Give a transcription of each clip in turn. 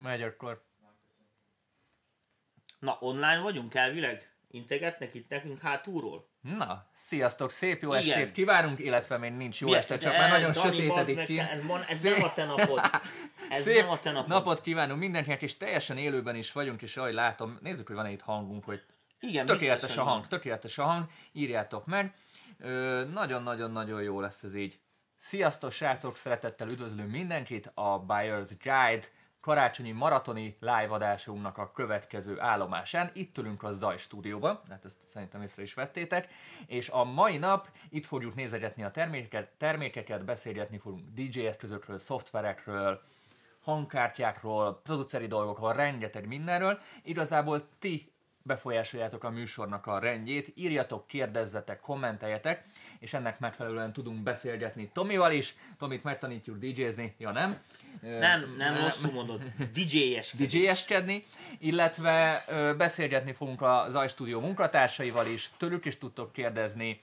Megy akkor. Na, online vagyunk elvileg? Integetnek itt nekünk hátulról? Na, sziasztok, szép jó Igen. estét kívánunk, illetve még nincs jó Milyen- este, csak de, már nagyon Dani, sötétedik meg, ki. Ez, mon, ez Szép- nem a te napod. Ez Szép nem a te napod. napot kívánunk mindenkinek, és teljesen élőben is vagyunk, és ahogy látom, nézzük, hogy van itt hangunk, hogy Igen, tökéletes a hang, tökéletes a hang, írjátok meg. Nagyon-nagyon-nagyon jó lesz ez így. Sziasztok srácok, szeretettel üdvözlünk mindenkit a Buyer's Guide karácsonyi maratoni live adásunknak a következő állomásán. Itt ülünk a Zaj stúdióban, hát ezt szerintem észre is vettétek, és a mai nap itt fogjuk nézegetni a termékeket, termékeket beszélgetni fogunk DJ eszközökről, szoftverekről, hangkártyákról, produceri dolgokról, rengeteg mindenről. Igazából ti befolyásoljátok a műsornak a rendjét, írjatok, kérdezzetek, kommenteljetek, és ennek megfelelően tudunk beszélgetni Tomival is. Tomit megtanítjuk DJ-zni, ja nem? Nem, nem, rosszul mondod. DJ-es. DJ-eskedni, illetve beszélgetni fogunk a Zaj Studio munkatársaival is, tőlük is tudtok kérdezni,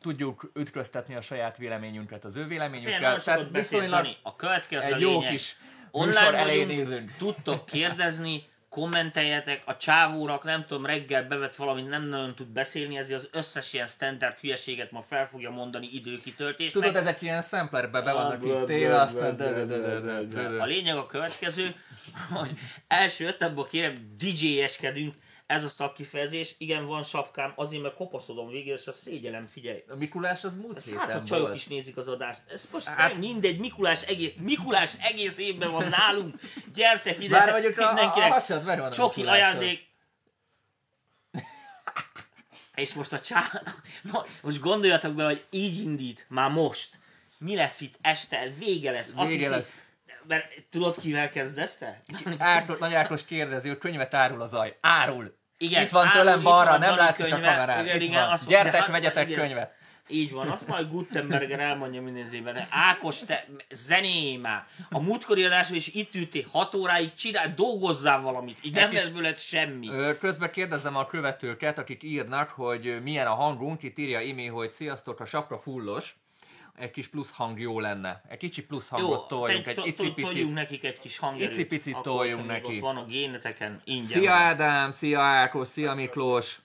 tudjuk ütköztetni a saját véleményünket az ő véleményükkel. beszélsz, Dani. A következő egy jó lényeg. kis Online elején nézünk. Tudtok kérdezni, kommenteljetek, a csávónak nem tudom, reggel bevet valamit, nem nagyon tud beszélni, ezért az összes ilyen standard hülyeséget ma fel fogja mondani időkitöltésnek. Tudod, ezek ilyen samplerbe be vannak Bla, itt téve, aztán A lényeg a következő, hogy első ötletből kérem, DJ-eskedünk, ez a szakkifejezés, igen, van sapkám, azért mert kopaszodom végül, és a szégyelem, figyelj. A Mikulás az múlt héten Hát a csajok volt. is nézik az adást. Ez most Hát- hát, mindegy, Mikulás egész, Mikulás egész évben van nálunk. Gyertek ide, Bár mondjuk a, a, a mindenkinek. hasad a Csoki ajándék. És most a csá... Na, most gondoljatok be, hogy így indít, már most. Mi lesz itt este? Vége lesz. Azt Vége hiszi- lesz. Mert tudod, kivel kezdesz te? Ákos, Nagy Ákos kérdezi, hogy könyvet árul az zaj. Árul. Igen, itt van tőlem balra, nem látszik könyve. a kamerán. Igen, itt igen, van. azt Gyertek, hát, vegyetek igen. könyvet. Így van, azt majd Gutenberger elmondja minden évben. Ákos, te zenémá. A múltkori adásban is itt ültél 6 óráig, csinálj, dolgozzál valamit. Így nem lesz belőled semmi. Közben kérdezem a követőket, akik írnak, hogy milyen a hangunk. Itt írja Imi, hogy sziasztok, a sapka fullos. Egy kis plusz hang jó lenne. Egy kicsi plusz hangot toljunk, egy icipicit. toljunk nekik egy kis hangerőt. Icipicit toljunk neki. Ott van a géneteken, ingyen. Szia. Ádám, szia Ákos, szia Miklós.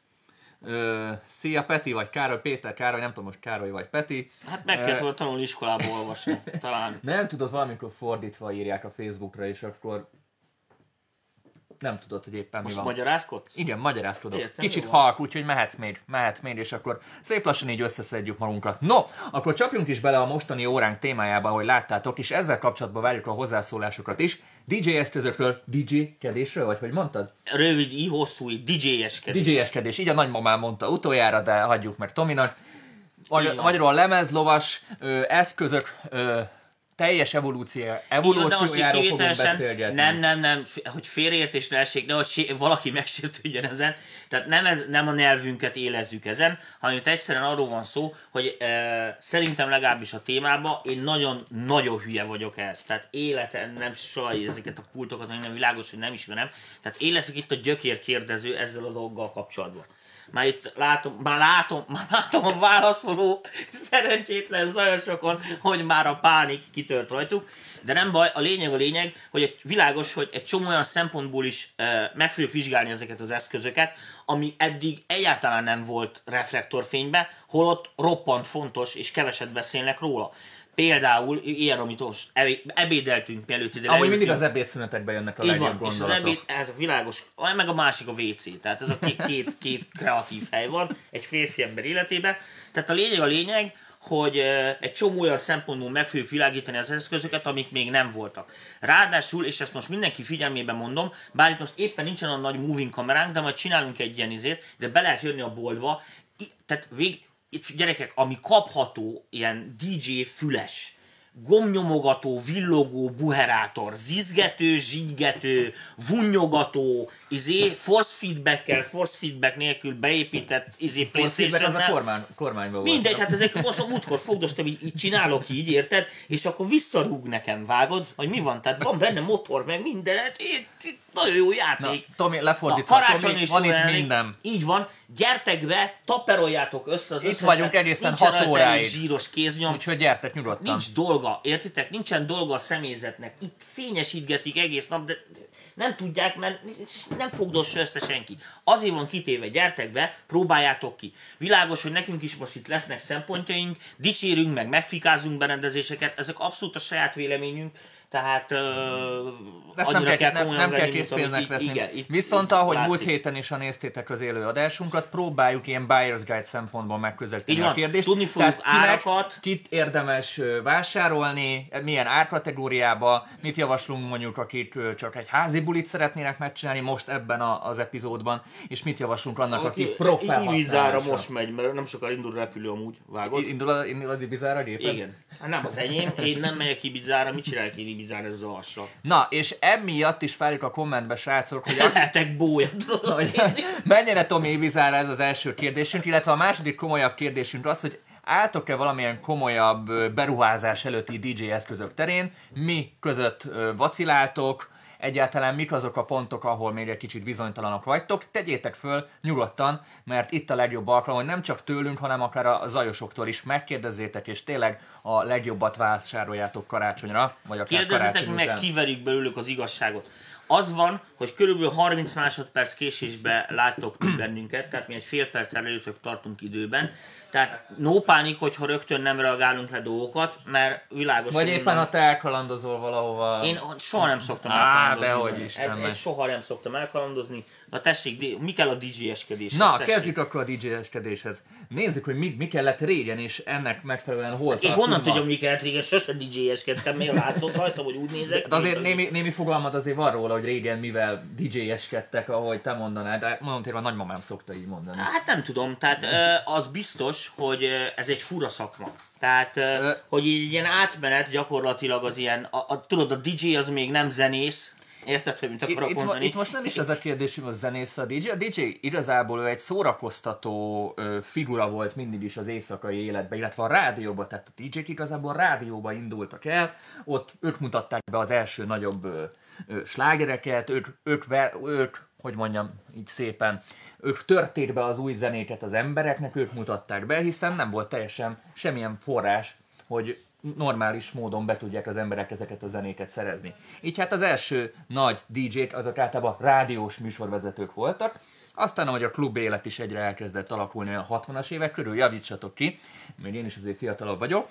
Ö, szia Peti, vagy Károly, Péter, Károly, nem tudom most Károly vagy Peti. Hát meg kellett volna tanulni iskolába olvasni, talán. Nem tudod, valamikor fordítva írják a Facebookra, és akkor nem tudod, hogy éppen Most mi van. magyarázkodsz? Igen, magyarázkodok. Értem, Kicsit jó halk, úgyhogy mehet még, mehet még, és akkor szép lassan így összeszedjük magunkat. No, akkor csapjunk is bele a mostani óránk témájába, ahogy láttátok, és ezzel kapcsolatban várjuk a hozzászólásokat is. DJ eszközökről, DJ kedésről, vagy hogy mondtad? Rövid, így hosszú, így DJ-eskedés. DJ-eskedés, így a nagymamám mondta utoljára, de hagyjuk meg Tominak. Magy- Így van. magyarul a lemezlovas ö, eszközök ö, teljes evolúció, evolúciójáról fogunk beszélgetni. nem, nem, nem, hogy félreértés ne essék, nehogy sé- valaki megsértődjön ezen. Tehát nem, ez, nem a nyelvünket élezzük ezen, hanem itt egyszerűen arról van szó, hogy e, szerintem legalábbis a témában én nagyon-nagyon hülye vagyok ehhez. Tehát életen nem soha ezeket a pultokat, nem világos, hogy nem ismerem. Tehát én leszek itt a gyökér kérdező ezzel a dolggal kapcsolatban. Már itt látom, már látom, már látom a válaszoló szerencsétlen zajosokon, hogy már a pánik kitört rajtuk. De nem baj, a lényeg a lényeg, hogy egy, világos, hogy egy csomó olyan szempontból is e, meg fogjuk vizsgálni ezeket az eszközöket, ami eddig egyáltalán nem volt reflektorfénybe, holott roppant fontos, és keveset beszélnek róla. Például ilyen, amit most ebé- ebédeltünk mielőtt ide Amúgy mindig az ebédszünetekben jönnek a Így van, és az gondolatok. ebéd, ez a világos, meg a másik a WC, tehát ez a két, két, két kreatív hely van egy férfi ember életében. Tehát a lényeg a lényeg, hogy egy csomó olyan szempontból meg fogjuk világítani az eszközöket, amik még nem voltak. Ráadásul, és ezt most mindenki figyelmében mondom, bár itt most éppen nincsen a nagy moving kameránk, de majd csinálunk egy ilyen izét, de be lehet jönni a boltba, tehát vég, gyerekek, ami kapható, ilyen DJ füles, gomnyomogató, villogó, buherátor, zizgető, zsígető, vunyogató, izé, force feedbackkel, force feedback nélkül beépített izé feedback az a playstation kormány, kormányban volt. Mindegy, hát ezek most múltkor fogdostam, így, így csinálok így, érted? És akkor visszarúg nekem, vágod, hogy mi van? Tehát van benne motor, meg minden, hát nagyon jó Na, játék. Tomi, Na, lefordítva, karácsony Tomi, van itt minden. Így van, gyertek be, taperoljátok össze az Itt vagyunk egészen nincsen hat rajta óráig. elég zsíros kéznyom, Úgyhogy gyertek nyugodtan. nincs dolga, értitek? Nincsen dolga a személyzetnek. Itt fényesítgetik egész nap, de Nem tudják, mert nem fogdossa össze senki. Azért van kitéve, gyertek be, próbáljátok ki. Világos, hogy nekünk is most itt lesznek szempontjaink, dicsérünk meg, megfikázunk berendezéseket, ezek abszolút a saját véleményünk, tehát uh, ezt nem kell, nem, nem kell készpénznek veszni. Igen, itt, Viszont ahogy látszik. múlt héten is, ha néztétek az élő adásunkat, próbáljuk ilyen buyer's guide szempontból megközelíteni a kérdést. Tudni fogjuk Tehát árakat. Kit érdemes vásárolni, milyen árkategóriába, mit javaslunk mondjuk, akik csak egy házi bulit szeretnének megcsinálni most ebben a, az epizódban, és mit javaslunk annak, aki pro Ibizára most megy, mert nem sokkal indul repülő amúgy, vágod? Indul, indul az Ibizára gépen? Igen. Hát nem az enyém, én nem megyek Ibizára, mit csinálják én Ezzel lassan. Na, és emiatt is várjuk a kommentbe, srácok, hogy... Lehetek bójat. hogy mennyire Tomi Ibizára ez az első kérdésünk, illetve a második komolyabb kérdésünk az, hogy álltok-e valamilyen komolyabb beruházás előtti DJ eszközök terén, mi között vaciláltok, egyáltalán mik azok a pontok, ahol még egy kicsit bizonytalanok vagytok, tegyétek föl nyugodtan, mert itt a legjobb alkalom, hogy nem csak tőlünk, hanem akár a zajosoktól is. Megkérdezzétek, és tényleg a legjobbat vásároljátok karácsonyra, vagy akár Kérdezzetek meg, kiverjük belőlük az igazságot. Az van, hogy körülbelül 30 másodperc késésbe láttok bennünket, tehát mi egy fél perc előttök tartunk időben, tehát no pánik, hogyha rögtön nem reagálunk le dolgokat, mert világos. Vagy éppen a te elkalandozol valahova. Én soha nem szoktam elkalandozni. Á, dehogy is. Ez, ez, soha nem szoktam elkalandozni. Na tessék, mi kell a DJ-eskedéshez? Na, tessék. kezdjük akkor a DJ-eskedéshez. Nézzük, hogy mi, mi kellett régen, és ennek megfelelően hol Én honnan tudom, mi kellett régen? Sose DJ-eskedtem, miért látod rajta, hogy úgy nézek? De azért némi, némi fogalmad azért van róla, hogy régen mivel DJ-eskedtek, ahogy te mondanád. De mondom, tényleg a nagymamám szokta így mondani. Hát nem tudom, tehát az biztos, hogy ez egy fura szakma. Tehát, hogy így ilyen átmenet gyakorlatilag az ilyen, a, a, tudod, a DJ az még nem zenész, Érted, hogy mit akarok itt, mondani? Itt most nem is az a kérdés, hogy a zenész a DJ. A DJ igazából ő egy szórakoztató figura volt mindig is az éjszakai életben, illetve a rádióban, tehát a DJ-k igazából rádióba indultak el, ott ők mutatták be az első nagyobb ö, ö, slágereket, ők, ők, ők, hogy mondjam így szépen, ők törték be az új zenéket az embereknek, ők mutatták be, hiszen nem volt teljesen semmilyen forrás, hogy normális módon be tudják az emberek ezeket a zenéket szerezni. Így hát az első nagy DJ-k azok általában rádiós műsorvezetők voltak, aztán, ahogy a klub élet is egyre elkezdett alakulni a 60-as évek körül, javítsatok ki, még én is azért fiatalabb vagyok,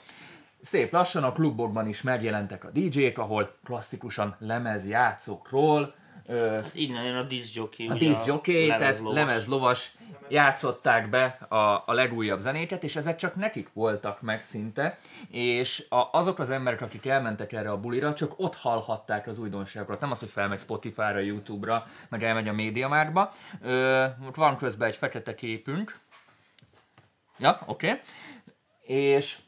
szép lassan a klubokban is megjelentek a DJ-k, ahol klasszikusan lemezjátszókról, Hát innen jön a discjockey. A discjockey, tehát lemezlovas játszották be a, a legújabb zenéket, és ezek csak nekik voltak meg szinte, és a, azok az emberek, akik elmentek erre a bulira, csak ott hallhatták az újdonságokat. Nem az, hogy felmegy Spotify-ra, YouTube-ra, meg elmegy a médiamárba. Ott van közben egy fekete képünk. Ja, oké. Okay. És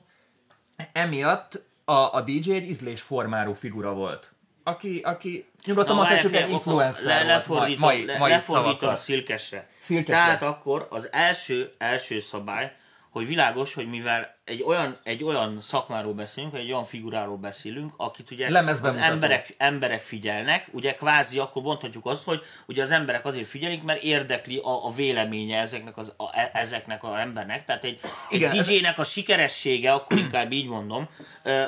emiatt a, a DJ egy ízlésformáló figura volt aki, aki nyugodtan mondhatjuk, egy influencer le, lefordítom, mai, mai lefordítom szilkesre. szilkesre. Tehát akkor az első, első szabály, hogy világos, hogy mivel egy olyan, egy olyan szakmáról beszélünk, egy olyan figuráról beszélünk, akit ugye Lemezben az emberek, emberek figyelnek, ugye kvázi akkor mondhatjuk azt, hogy ugye az emberek azért figyelik, mert érdekli a, a véleménye ezeknek az, a, e, ezeknek az embernek. Tehát egy, Igen, egy DJ-nek a sikeressége, akkor inkább így mondom,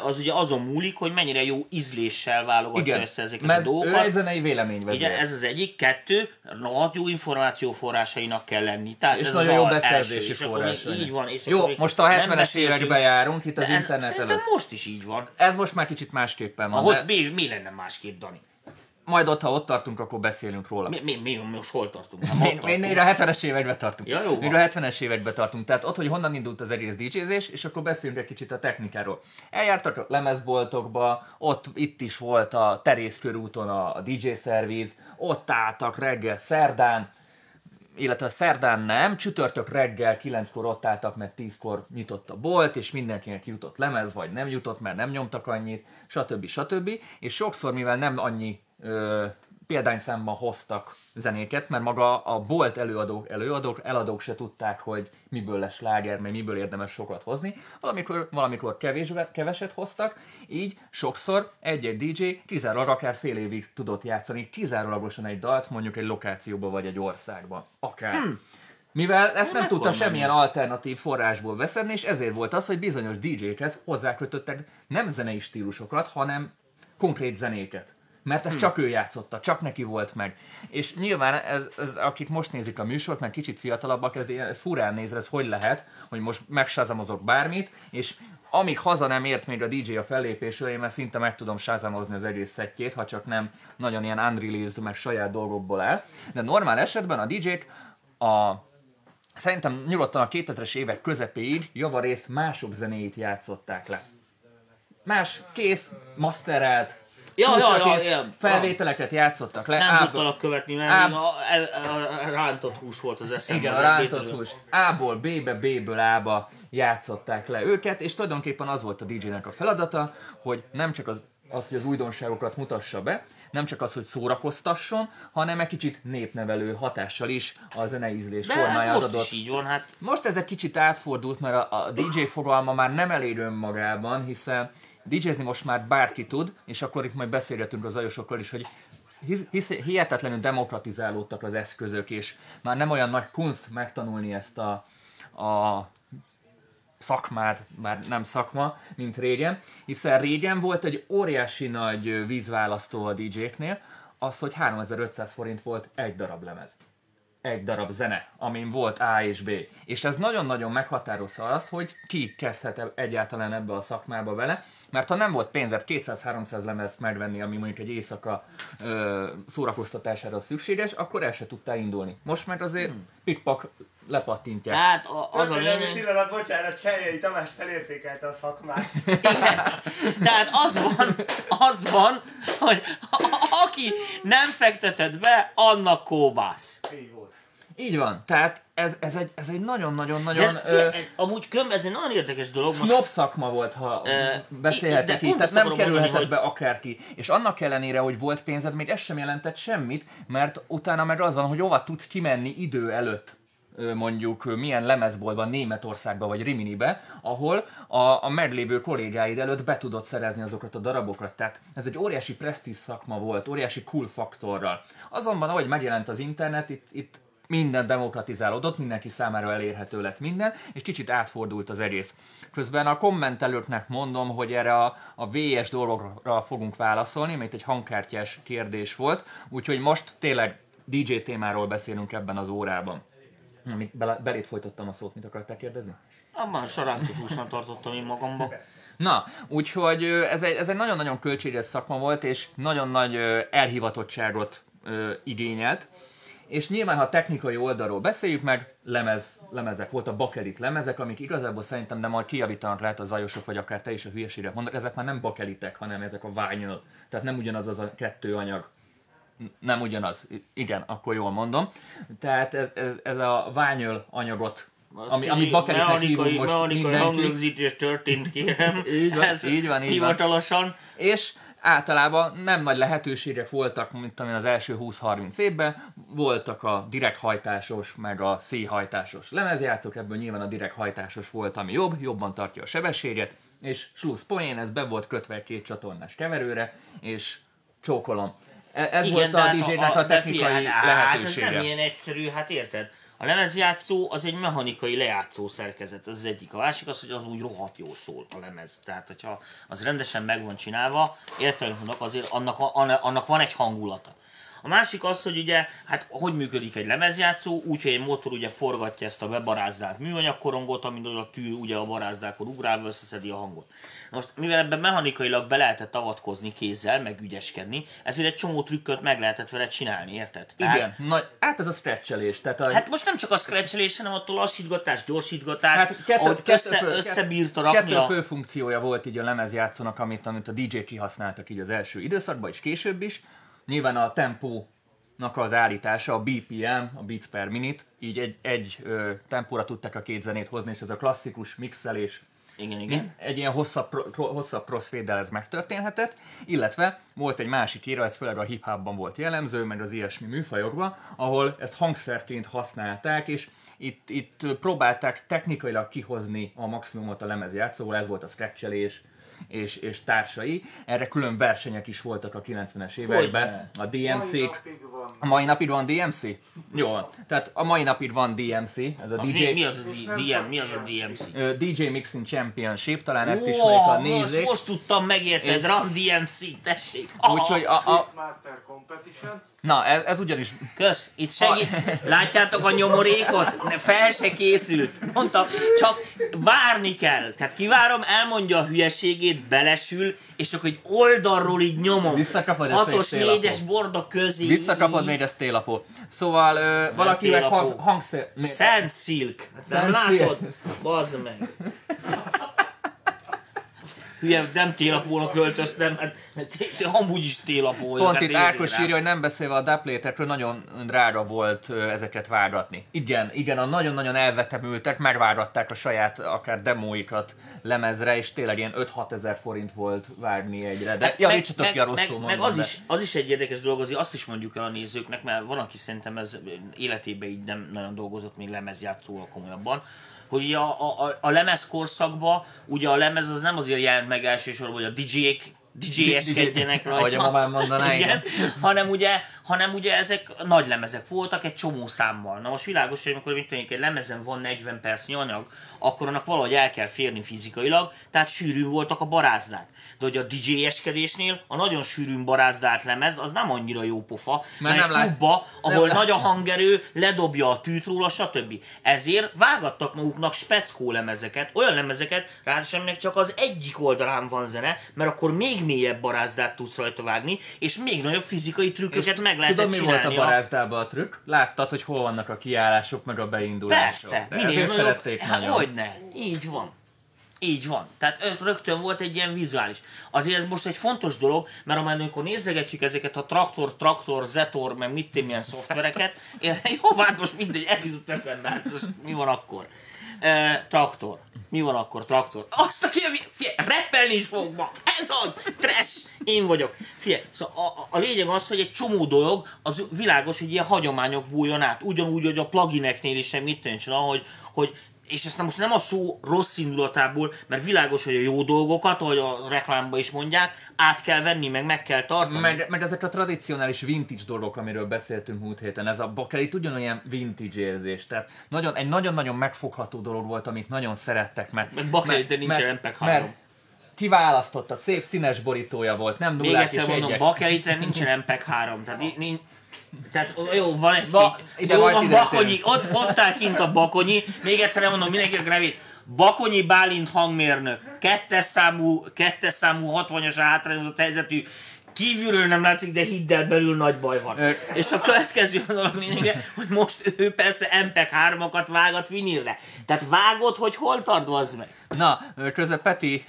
az ugye azon múlik, hogy mennyire jó ízléssel válogatja Igen, össze ezeket a dolgokat. Ő egy zenei véleményvezér. Igen, ez az egyik. Kettő, nagy jó információforrásainak kell lenni. Tehát és ez nagyon jó beszerzési forrás. Így van. És jó, most a 70-es években járunk itt az ez, internet előtt. most is így van. Ez most már kicsit másképpen van. Ahogy de... mi, mi lenne másképp, Dani? Majd ott, ha ott tartunk, akkor beszélünk róla. Mi, mi, mi most hol tartunk? Mi, mi, mi a 70-es években tartunk. Ja, jó mi a 70-es években tartunk. Tehát ott, hogy honnan indult az egész DJ-zés, és akkor beszélünk egy kicsit a technikáról. Eljártak a lemezboltokba, ott itt is volt a Terész körúton a, a DJ szerviz, ott álltak reggel szerdán, illetve a szerdán nem, csütörtök reggel 9-kor ott álltak, mert 10-kor nyitott a bolt, és mindenkinek jutott lemez, vagy nem jutott, mert nem nyomtak annyit, stb. stb. És sokszor, mivel nem annyi ö, példányszámban hoztak zenéket, mert maga a bolt előadók, előadók, eladók se tudták, hogy miből lesz láger, mert miből érdemes sokat hozni. Valamikor, valamikor kevés, keveset hoztak, így sokszor egy-egy DJ kizárólag akár fél évig tudott játszani, kizárólagosan egy dalt, mondjuk egy lokációba vagy egy országban. Akár. Hmm. Mivel ezt nem, nem tudta semmilyen alternatív forrásból beszedni, és ezért volt az, hogy bizonyos DJ-khez hozzákötöttek nem zenei stílusokat, hanem konkrét zenéket mert ezt csak ő játszotta, csak neki volt meg. És nyilván ez, ez akik most nézik a műsort, mert kicsit fiatalabbak, ez, ez furán néz, ez hogy lehet, hogy most megsázamozok bármit, és amíg haza nem ért még a DJ a fellépésről, én már szinte meg tudom sázamozni az egész szettjét, ha csak nem nagyon ilyen unreleased, meg saját dolgokból áll. De normál esetben a DJ-k a Szerintem nyugodtan a 2000-es évek közepéig javarészt mások zenéit játszották le. Más, kész, masterelt, Ja, ja, ja, felvételeket játszottak le. Nem A-ból- tudtalak követni, mert Á- még a, a, a, rántott hús volt az eszemben. Igen, a rántott hús. A-ból B-be, B-ből A-ba játszották le őket, és tulajdonképpen az volt a DJ-nek a feladata, hogy nem csak az, az, hogy az újdonságokat mutassa be, nem csak az, hogy szórakoztasson, hanem egy kicsit népnevelő hatással is a zeneízlés De ez formáját most adott. is így van, hát Most ez egy kicsit átfordult, mert a, a DJ fogalma már nem elég önmagában, hiszen DJ-zni most már bárki tud, és akkor itt majd beszélgetünk az ajosokkal is, hogy hisz, hisz, hihetetlenül demokratizálódtak az eszközök, és már nem olyan nagy kunst megtanulni ezt a, a szakmát, bár nem szakma, mint régen, hiszen régen volt egy óriási nagy vízválasztó a DJ-knél, az, hogy 3500 forint volt egy darab lemez egy darab zene, amin volt A és B. És ez nagyon-nagyon meghatározza azt, hogy ki kezdhet egyáltalán ebbe a szakmába vele, mert ha nem volt pénzed 200-300 lemezt megvenni, ami mondjuk egy éjszaka ö, szórakoztatására szükséges, akkor el se tudtál indulni. Most meg azért hmm. Pikpak lepattintják. Tehát a, az a lényeg, pillanat, bocsánat, Seljei Tamás felértékelte a szakmát. tehát az van, az van, hogy a- aki nem fektetett be, annak kóbász. Így volt. Így van, tehát ez, ez egy, ez egy nagyon-nagyon-nagyon ez, ö, ez, amúgy köm, ez egy nagyon érdekes dolog. Snob szakma volt, ha Ö, beszélhetek így, tehát nem kerülhetett mondani, be akárki. És annak ellenére, hogy volt pénzed, még ez sem jelentett semmit, mert utána meg az van, hogy hova tudsz kimenni idő előtt mondjuk milyen lemezboltban, Németországba vagy Riminibe, ahol a, a meglévő kollégáid előtt be tudod szerezni azokat a darabokat. Tehát ez egy óriási presztízs szakma volt, óriási cool faktorral. Azonban, ahogy megjelent az internet, itt, itt minden demokratizálódott, mindenki számára elérhető lett minden, és kicsit átfordult az egész. Közben a kommentelőknek mondom, hogy erre a, a VS dolgokra fogunk válaszolni, mert egy hangkártyás kérdés volt, úgyhogy most tényleg DJ témáról beszélünk ebben az órában. Mit, bele, belét folytottam a szót, mit akartál kérdezni? abban sarántott húsnak tartottam én magamba. Na, úgyhogy ez egy, ez egy nagyon-nagyon költséges szakma volt, és nagyon nagy elhivatottságot igényelt. És nyilván, ha technikai oldalról beszéljük meg, lemez, lemezek volt, a bakelit lemezek, amik igazából szerintem, de majd kijavítanak lehet az zajosok, vagy akár te is a hülyeségre mondok, ezek már nem bakelitek, hanem ezek a vinyl. Tehát nem ugyanaz az a kettő anyag. Nem ugyanaz. Igen, akkor jól mondom. Tehát ez, ez, ez a vinyl anyagot, ami, ami bakelitnek hívunk most mindenki. hangrögzítés történt, kérem. Így van, Ez így van, így van. Hivatalosan. És általában nem nagy lehetőségek voltak, mint amilyen az első 20-30 évben, voltak a direkt hajtásos, meg a széhajtásos lemezjátszók, ebből nyilván a direkt hajtásos volt, ami jobb, jobban tartja a sebességet, és slusz poén, ez be volt kötve két csatornás keverőre, és csókolom. E- Ez Igen, volt a DJ-nek a de figyelj, technikai hát, hát, ez lehetősége. nem ilyen egyszerű, hát érted? A lemezjátszó az egy mechanikai lejátszó szerkezet, ez az egyik. A másik az, hogy az úgy rohadt jól szól a lemez. Tehát, hogyha az rendesen meg van csinálva, értelműnek azért annak, annak van egy hangulata. A másik az, hogy ugye, hát hogy működik egy lemezjátszó, úgy, hogy egy motor ugye forgatja ezt a bebarázdált műanyagkorongot, amin a tű ugye a barázdákon ugrálva összeszedi a hangot. Most, mivel ebben mechanikailag be lehetett avatkozni kézzel, meg ügyeskedni, ezért egy csomó trükköt meg lehetett vele csinálni, érted? Tehát- Igen, na, hát ez a scratchelés, tehát a, Hát most nem csak a scratchelés, hanem a lassítgatás, gyorsítgatás, Hát kettő, ahogy kettő, össze, fő, összebírta rakni kettő a... fő funkciója volt így a lemezjátszónak, amit, amit a DJ kihasználtak így az első időszakban, és később is. Nyilván a tempónak az állítása, a BPM, a beats per minute, így egy, egy ö, tempóra tudták a két zenét hozni, és ez a klasszikus mixelés Igen, igen. egy ilyen hosszabb, pro, hosszabb crossfade ez megtörténhetett, illetve volt egy másik éra, ez főleg a hip-hopban volt jellemző, meg az ilyesmi műfajokban, ahol ezt hangszerként használták, és itt, itt próbálták technikailag kihozni a maximumot a lemezjátszóval, ez volt a scratchelés, és, és társai. Erre külön versenyek is voltak a 90-es években. A DMC-k. A mai napig van DMC? Jó, tehát a mai napig van DMC, ez a Az DJ, mi, mi, az a DM, mi az a DMC? DJ Mixing Championship, talán ezt ismerik a Wow, most, tudtam, megérted, És- Run DMC, tessék. Úgyhogy a, a, Master Competition. Na, ez, ez ugyanis Kösz, itt segít. Látjátok a nyomorékot? Ne, fel se készült. Mondtam, csak várni kell. Tehát kivárom, elmondja a hülyeségét, belesül, és akkor egy oldalról így nyomom. Visszakapod Hatos, négyes borda közé. visszakapod még ezt télapó. Szóval ö, valaki meg hang, hangszer... Szent Silk. Nem Szent látod? Bazd meg. Hülye, nem télapónak költöztem, hát té- té- amúgy is télapó vagyok. Pont hát itt Ákos írja, hogy nem beszélve a duplétekről, nagyon drága volt ezeket vágatni. Igen, igen, a nagyon-nagyon elvetemültek, megvágatták a saját akár demóikat lemezre, és tényleg ilyen 5-6 ezer forint volt vágni egyre. De Hát javítsatok meg, ki a rosszul meg, meg az, de- is, az is egy érdekes dolog, azért azt is mondjuk el a nézőknek, mert van, aki szerintem ez életében így nem nagyon dolgozott még lemezjátszóval komolyabban, hogy a, a, a, lemez korszakban, ugye a lemez az nem azért jelent meg elsősorban, hogy a DJ-k DJ-eskedjenek rajta. Ahogy a mamám mondaná, igen. hanem ugye, hanem ugye ezek nagy lemezek voltak egy csomó számmal. Na most világos, hogy amikor mit tennék, egy lemezen van 40 percnyi anyag, akkor annak valahogy el kell férni fizikailag, tehát sűrűn voltak a barázdák. De hogy a DJ-eskedésnél a nagyon sűrűn barázdált lemez, az nem annyira jó pofa, mert, nem egy lát- klubba, ahol nem nagy a hangerő, ledobja a tűt róla, stb. Ezért vágattak maguknak speckó lemezeket, olyan lemezeket, ráadásul aminek csak az egyik oldalán van zene, mert akkor még mélyebb barázdát tudsz rajta vágni, és még nagyobb fizikai trükköket meg lehetett Tudod, mi volt csinálni. a barázdában a trükk? Láttad, hogy hol vannak a kiállások, meg a beindulások. Persze, De minél nagyobb. szerették Hát, nagyon. Hogyne, így van. Így van. Tehát rögtön volt egy ilyen vizuális. Azért ez most egy fontos dolog, mert amikor nézegetjük ezeket a traktor, traktor, zetor, meg mit tudom, milyen szoftvereket, én, jó, hát most mindegy, el jutott eszembe, hát most mi van akkor? Traktor. Mi van akkor? Traktor. Azt a kievi... Figyelj, rappelni is fogok ma. Ez az! Trash! Én vagyok. Figyelj, szóval a, a, a, lényeg az, hogy egy csomó dolog, az világos, hogy ilyen hagyományok bújjon át. Ugyanúgy, hogy a plugineknél is sem mit tűncsen, hogy, hogy és ezt most nem a szó rossz indulatából, mert világos, hogy a jó dolgokat, ahogy a reklámban is mondják, át kell venni, meg meg kell tartani. Meg, meg ezek a tradicionális vintage dolgok, amiről beszéltünk múlt héten, ez a bakelit ugyanolyan vintage érzés. Tehát nagyon, egy nagyon-nagyon megfogható dolog volt, amit nagyon szerettek. Mert, Meg bakeliten nincsen MPEG 3. kiválasztotta, szép színes borítója volt, nem Még nullák egyszer és mondom, egyek. bakeliten nincsen MPEG 3. Tehát, ni- ni- tehát jó, van egy Ba- ide jó, van Bakonyi, ott, ott áll kint a Bakonyi. Még egyszer mondom mindenkinek nevét. Bakonyi Bálint hangmérnök, kettes számú, kettes számú 60-as hátrányozott helyzetű, kívülről nem látszik, de hidd el, belül nagy baj van. És a következő dolog lényege, hogy most ő persze MPEG 3-akat vágat vinilre. Tehát vágod, hogy hol tart, az meg. Na, közben Peti,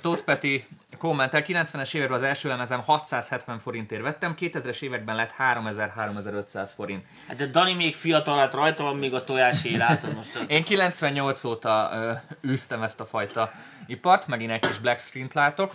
Tóth Peti kommentel, 90-es években az első lemezem 670 forintért vettem, 2000-es években lett 3000-3500 forint. Hát de Dani még fiatal, hát rajta van még a tojásé, látod most. Én 98 óta ö, űztem ezt a fajta ipart, megint egy kis black screen-t látok.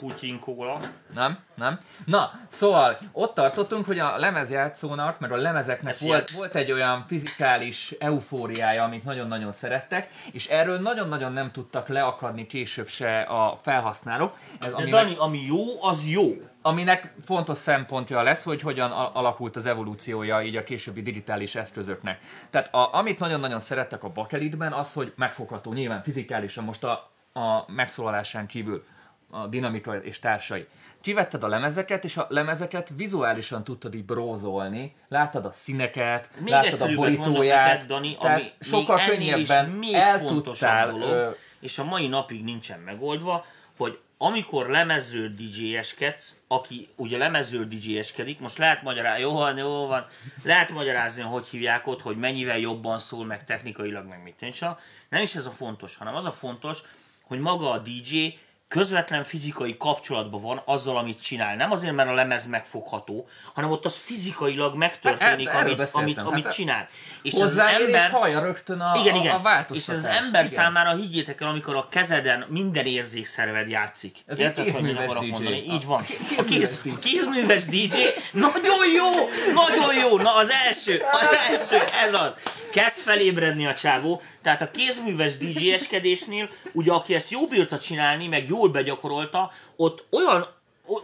Putyin kóla. Nem, nem. Na, szóval ott tartottunk, hogy a lemezjátszónak, meg a lemezeknek Ez volt, játsz. volt egy olyan fizikális eufóriája, amit nagyon-nagyon szerettek, és erről nagyon-nagyon nem tudtak leakadni később se a felhasználók. Ez, De aminek, Dani, ami jó, az jó. aminek fontos szempontja lesz, hogy hogyan alakult az evolúciója így a későbbi digitális eszközöknek. Tehát a, amit nagyon-nagyon szerettek a bakelitben, az, hogy megfogható, nyilván fizikálisan most a, a megszólalásán kívül a dinamika és társai. Kivetted a lemezeket, és a lemezeket vizuálisan tudtad így brózolni, láttad a színeket, Még láttad a borítóját, neked, Dani, tehát ami sokkal könnyebben még el tudtál, dolog, ö, és a mai napig nincsen megoldva, hogy amikor lemezről DJ-eskedsz, aki ugye lemezről DJ-eskedik, most lehet magyarázni, jó van, jó van, lehet magyarázni, hogy hívják ott, hogy mennyivel jobban szól, meg technikailag, meg mit nincs. Nem is ez a fontos, hanem az a fontos, hogy maga a DJ közvetlen fizikai kapcsolatban van azzal, amit csinál. Nem azért, mert a lemez megfogható, hanem ott az fizikailag megtörténik, Hát, amit, amit, Hát, csinál. És az hozzáér és ember, hallja rögtön a, igen, igen. a és az ember igen. számára higgyétek el, amikor a kezeden minden érzékszerved játszik. Ez Érted, hogy mit akarok DJ. mondani? Így van. A kéz, a kézműves DJ nagyon jó! Nagyon jó! Na az első! Az első! Ez az! Kezd felébredni a csávó, tehát a kézműves DJ-eskedésnél, ugye aki ezt jó bírta csinálni, meg jól begyakorolta, ott olyan,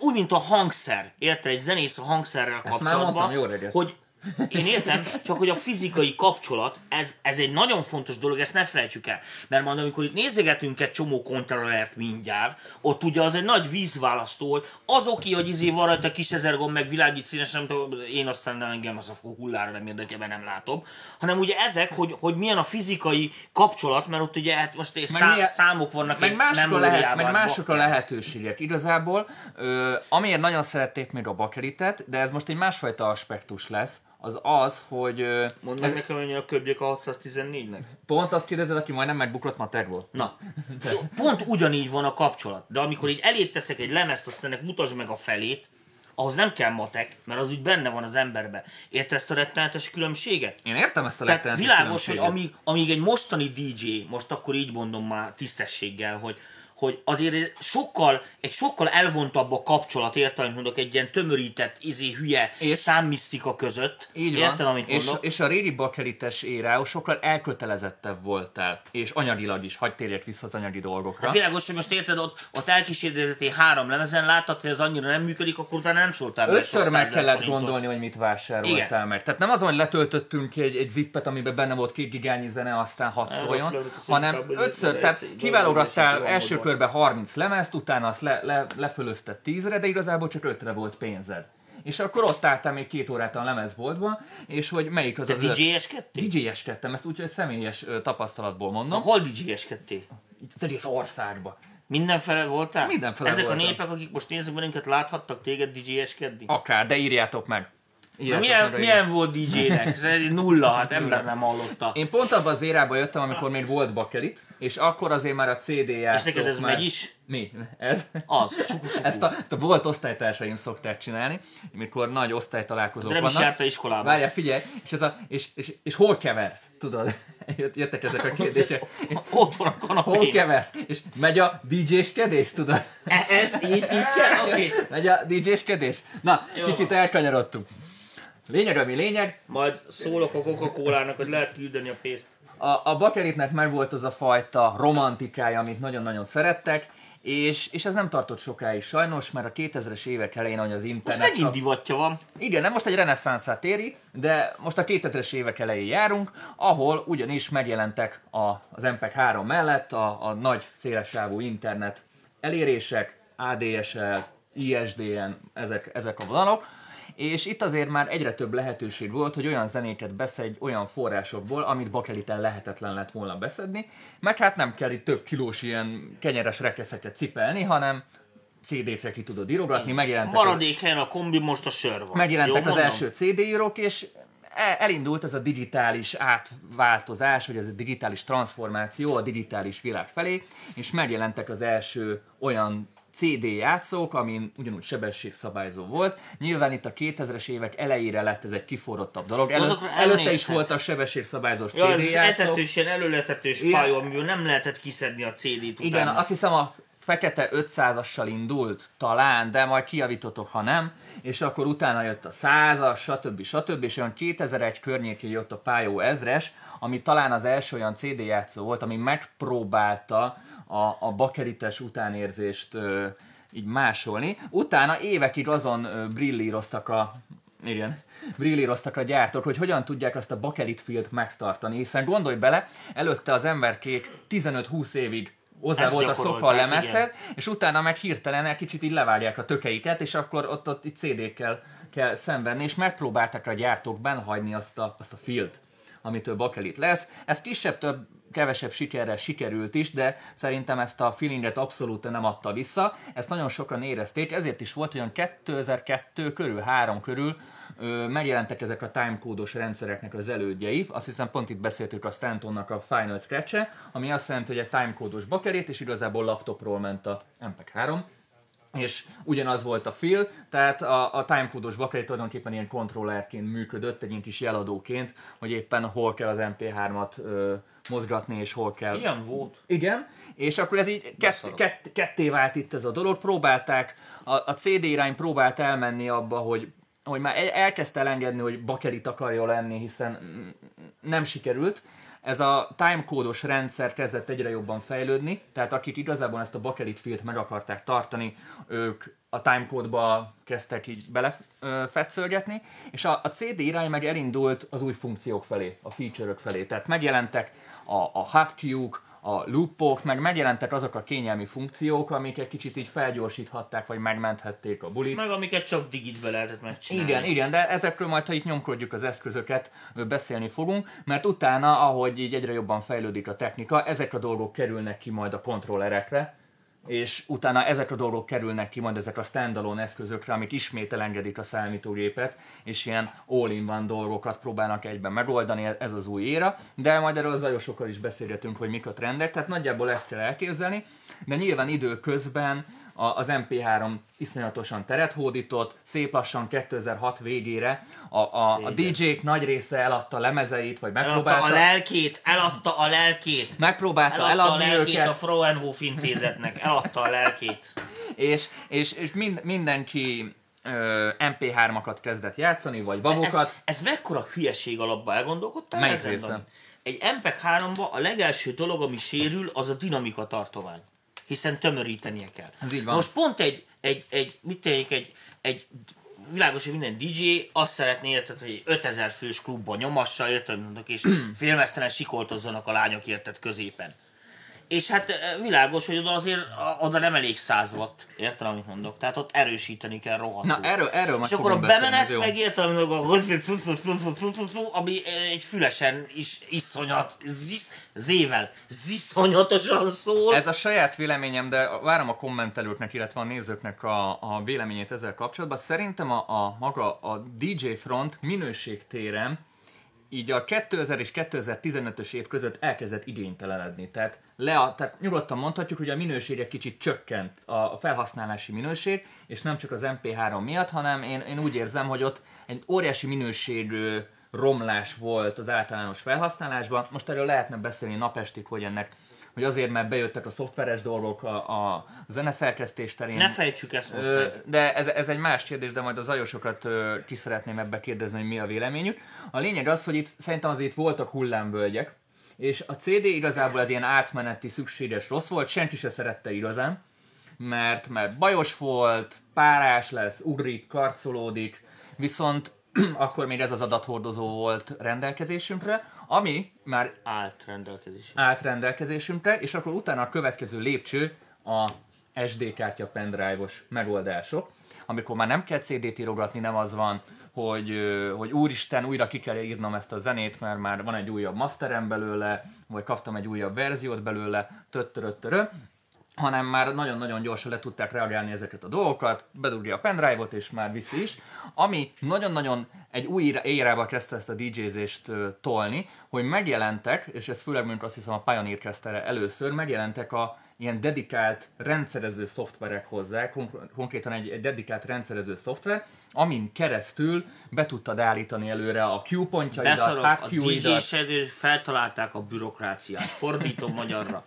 úgy, mint a hangszer, érted, egy zenész a hangszerrel Ezt mondtam, kapcsolatban, reggelt. hogy én értem, csak hogy a fizikai kapcsolat, ez, ez egy nagyon fontos dolog, ezt ne felejtsük el. Mert majd amikor itt nézegetünk egy csomó kontrollert mindjárt, ott ugye az egy nagy vízválasztó, hogy az oké, hogy izé van rajta kis ezer gomb, meg világít színes, nem tudom, én aztán nem engem az a hullára nem érdekel, nem látom, hanem ugye ezek, hogy, hogy milyen a fizikai kapcsolat, mert ott ugye hát most egy szá, milyen- számok vannak meg egy másokra, lehet, meg másokra bakker. lehetőségek. Igazából, ö, amiért nagyon szerették még a bakelitet, de ez most egy másfajta aspektus lesz, az az, hogy Mondd meg nekem, hogy a köbjek a 614-nek. pont azt kérdezed, aki majdnem megbuklott matekból. Na, pont ugyanígy van a kapcsolat. De amikor így elét teszek egy lemezt, azt ennek mutasd meg a felét, ahhoz nem kell matek, mert az úgy benne van az emberbe. Érted ezt a rettenetes különbséget? Én értem ezt a Tehát rettenetes világos, hogy különbséget. amíg, amíg egy mostani DJ, most akkor így mondom már tisztességgel, hogy, hogy azért sokkal, egy sokkal elvontabb a kapcsolat, érted, amit mondok, egy ilyen tömörített, izé, hülye És- számmisztika között. Így van, amit és, mondok? és a régi bakelites érához sokkal elkötelezettebb voltál, és anyagilag is, hagyd térjek vissza az anyagi dolgokra. Hát világos, hogy most érted, ott, ott elkísérleteté három lemezen, láttad, hogy ez annyira nem működik, akkor utána nem szóltál Ötször meg kellett forintot. gondolni, hogy mit vásároltál Igen. meg. Tehát nem az, hogy letöltöttünk egy, egy zippet, amiben benne volt két gigányi zene, aztán hat szóljon, hanem ötször, tehát kiválogattál első körben 30 lemezt, utána azt le, le, lefölözted 10-re, de igazából csak 5-re volt pénzed. És akkor ott álltál még két órát a lemezboltban, és hogy melyik az Te az DJ-eskedtél? DJ-eskedtem, ezt úgyhogy személyes ö, tapasztalatból Na, mondom. hol DJ-eskedtél? Itt az egész országban. Mindenfele voltál? Mindenfele Ezek voltam. a népek, akik most néznek bennünket, láthattak téged DJ-eskedni? Akár, de írjátok meg. Na, milyen, milyen volt DJ-nek? Ez egy nulla, hát ember nem hallotta. Én pont abban az érába jöttem, amikor még volt bakelit, és akkor azért már a CD És játszók neked ez már... megy is? Mi? Ez? Az, suku, suku. Ezt a, ezt a volt osztálytársaim szokták csinálni, amikor nagy osztálytalálkozók De nem is vannak. járta iskolába. Várjál, figyelj, és, ez a, és, és, és hol keversz? Tudod, Jött- jöttek ezek a kérdések. És Ott van a hol kanapén. keversz? És megy a DJ-skedés, tudod? E- Ez így, így kell? Oké. Megy a DJ-skedés? Na, Jó. kicsit elkanyarodtunk. Lényeg, ami lényeg, Majd szólok a Coca-Cola-nak, hogy lehet küldeni a pénzt. a, a bakelitnek meg volt az a fajta romantikája, amit nagyon-nagyon szerettek, és, és ez nem tartott sokáig sajnos, mert a 2000-es évek elején, ahogy az Most internet... megint divatja van. Igen, nem most egy reneszánszát éri, de most a 2000-es évek elején járunk, ahol ugyanis megjelentek a, az MPEG-3 mellett a, a nagy szélessávú internet elérések, ADSL, ISDN, ezek, ezek a vonalok, és itt azért már egyre több lehetőség volt, hogy olyan zenéket beszedj olyan forrásokból, amit bakeliten lehetetlen lett volna beszedni, meg hát nem kell itt több kilós ilyen kenyeres rekeszeket cipelni, hanem CD-kre ki tudod írogatni, megjelentek Maradék helyen a kombi, most a sör van. Megjelentek Jó az mondom? első CD-írók, és e- elindult ez a digitális átváltozás, vagy ez a digitális transformáció a digitális világ felé, és megjelentek az első olyan CD játszók, amin ugyanúgy sebességszabályzó volt. Nyilván itt a 2000-es évek elejére lett ez egy kiforrottabb dolog. Elő, Azokra előtte is voltak sebességszabályzós Ja, CD játszók. etetős, ilyen előletetős pálya, amiből nem lehetett kiszedni a CD-t Igen, utána. azt hiszem a fekete 500-assal indult talán, de majd kijavítotok, ha nem, és akkor utána jött a 100-as, stb. stb. és olyan 2001 környékén jött a Pályó ezres, ami talán az első olyan CD játszó volt, ami megpróbálta a, a bakelites utánérzést ö, így másolni. Utána évekig azon ö, brillíroztak a igen, brillíroztak a gyártók, hogy hogyan tudják azt a bakelit field megtartani, hiszen gondolj bele, előtte az emberkék 15-20 évig hozzá Ezt voltak szokva a lemezhez, és utána meg hirtelen egy kicsit így levárják a tökeiket, és akkor ott, ott itt CD-kkel kell szenvedni, és megpróbáltak a gyártók benhagyni azt a, azt a field, amitől bakelit lesz. Ez kisebb, több, kevesebb sikerrel sikerült is, de szerintem ezt a feelinget abszolút nem adta vissza. Ezt nagyon sokan érezték, ezért is volt olyan 2002 körül, 3 körül, megjelentek ezek a timecode-os rendszereknek az elődjei. Azt hiszem pont itt beszéltük a Stantonnak a Final scratch ami azt jelenti, hogy egy timecode-os bakelit, és igazából laptopról ment a MPEG-3 és ugyanaz volt a feel, tehát a, a timecode-os bakelit tulajdonképpen ilyen kontrollerként működött, egy ilyen kis jeladóként, hogy éppen hol kell az MP3-at ö, mozgatni, és hol kell Ilyen volt. igen, és akkor ez így kett, kett, ketté vált itt ez a dolog. Próbálták, a, a CD irány próbált elmenni abba, hogy hogy már el- elkezdte elengedni, hogy bakelit akarja lenni, hiszen nem sikerült. Ez a timecódos rendszer kezdett egyre jobban fejlődni, tehát akik igazából ezt a bakelit field meg akarták tartani, ők a timecode-ba kezdtek így belefetszölgetni, és a, a CD irány meg elindult az új funkciók felé, a feature-ök felé. Tehát megjelentek a, a hotkey-uk, a loopok, meg megjelentek azok a kényelmi funkciók, amik egy kicsit így felgyorsíthatták, vagy megmenthették a bulit. Meg amiket csak digitbe lehetett megcsinálni. Igen, igen, de ezekről majd, ha itt nyomkodjuk az eszközöket, beszélni fogunk, mert utána, ahogy így egyre jobban fejlődik a technika, ezek a dolgok kerülnek ki majd a kontrollerekre, és utána ezek a dolgok kerülnek ki majd ezek a standalone eszközökre, amik ismét elengedik a számítógépet, és ilyen all-in-one dolgokat próbálnak egyben megoldani, ez az új éra, de majd erről zajosokkal is beszélgetünk, hogy mik a trendek, tehát nagyjából ezt kell elképzelni, de nyilván időközben a, az MP3 iszonyatosan teret hódított, szép lassan 2006 végére a, a, a. DJ-k nagy része eladta lemezeit, vagy Eladta megpróbálta, a lelkét, eladta a lelkét. megpróbálta Eladta a eladni lelkét őket. a Frauenhof intézetnek, eladta a lelkét. és, és, és mind, mindenki ö, MP3-akat kezdett játszani, vagy Ez, babokat. ez mekkora hülyeség alapba elgondolkodtál? Melyik része? Egy MPEG 3-ba a legelső dolog, ami sérül, az a dinamika tartomány. Hiszen tömörítenie kell. Ez így van. Most pont egy, egy, egy mit tegyek, egy, egy világos, hogy minden DJ azt szeretné, érted, hogy egy 5000 fős klubban nyomassa, érted, és félmeztelen sikoltozzanak a lányok, érted, középen. És hát világos, hogy oda azért oda nem elég száz watt, érted, amit mondok? Tehát ott erősíteni kell rohadtul. Na erről, erről És akkor a bemenet meg értem, meg a ami egy fülesen is iszonyat, zisz, zével, ziszonyatosan szól. Ez a saját véleményem, de várom a kommentelőknek, illetve a nézőknek a, a véleményét ezzel kapcsolatban. Szerintem a, a maga a DJ front minőségtéren így a 2000 és 2015-ös év között elkezdett igénytelenedni. Tehát, le a, tehát nyugodtan mondhatjuk, hogy a minőség egy kicsit csökkent, a felhasználási minőség, és nem csak az MP3 miatt, hanem én, én úgy érzem, hogy ott egy óriási minőségű romlás volt az általános felhasználásban. Most erről lehetne beszélni napestig, hogy ennek hogy azért, mert bejöttek a szoftveres dolgok a, a zeneszerkesztés terén. Ne fejtsük ezt most Ö, de ez, ez egy más kérdés, de majd az ajosokat ö, ki szeretném ebbe kérdezni, hogy mi a véleményük. A lényeg az, hogy itt szerintem azért voltak hullámvölgyek, és a CD igazából ez ilyen átmeneti, szükséges rossz volt, senki se szerette igazán, mert, mert bajos volt, párás lesz, ugrik, karcolódik, viszont akkor még ez az adathordozó volt rendelkezésünkre, ami már Állt rendelkezés. állt rendelkezésünkre, és akkor utána a következő lépcső a SD kártya pendrive-os megoldások, amikor már nem kell CD-t írogatni, nem az van, hogy, hogy úristen, újra ki kell írnom ezt a zenét, mert már van egy újabb masterem belőle, vagy kaptam egy újabb verziót belőle, töttöröttörö, hanem már nagyon-nagyon gyorsan le tudták reagálni ezeket a dolgokat, bedugja a pendrive-ot, és már viszi is. Ami nagyon-nagyon egy új érába kezdte ezt a DJ-zést tolni, hogy megjelentek, és ez főleg mondjuk azt hiszem a Pioneer kezdte el először, megjelentek a ilyen dedikált rendszerező szoftverek hozzá, konk- konkrétan egy, egy dedikált rendszerező szoftver, amin keresztül be tudtad állítani előre a Q pontjaidat, hát a Q-idat, DJ-sed feltalálták a bürokráciát. Fordítom magyarra.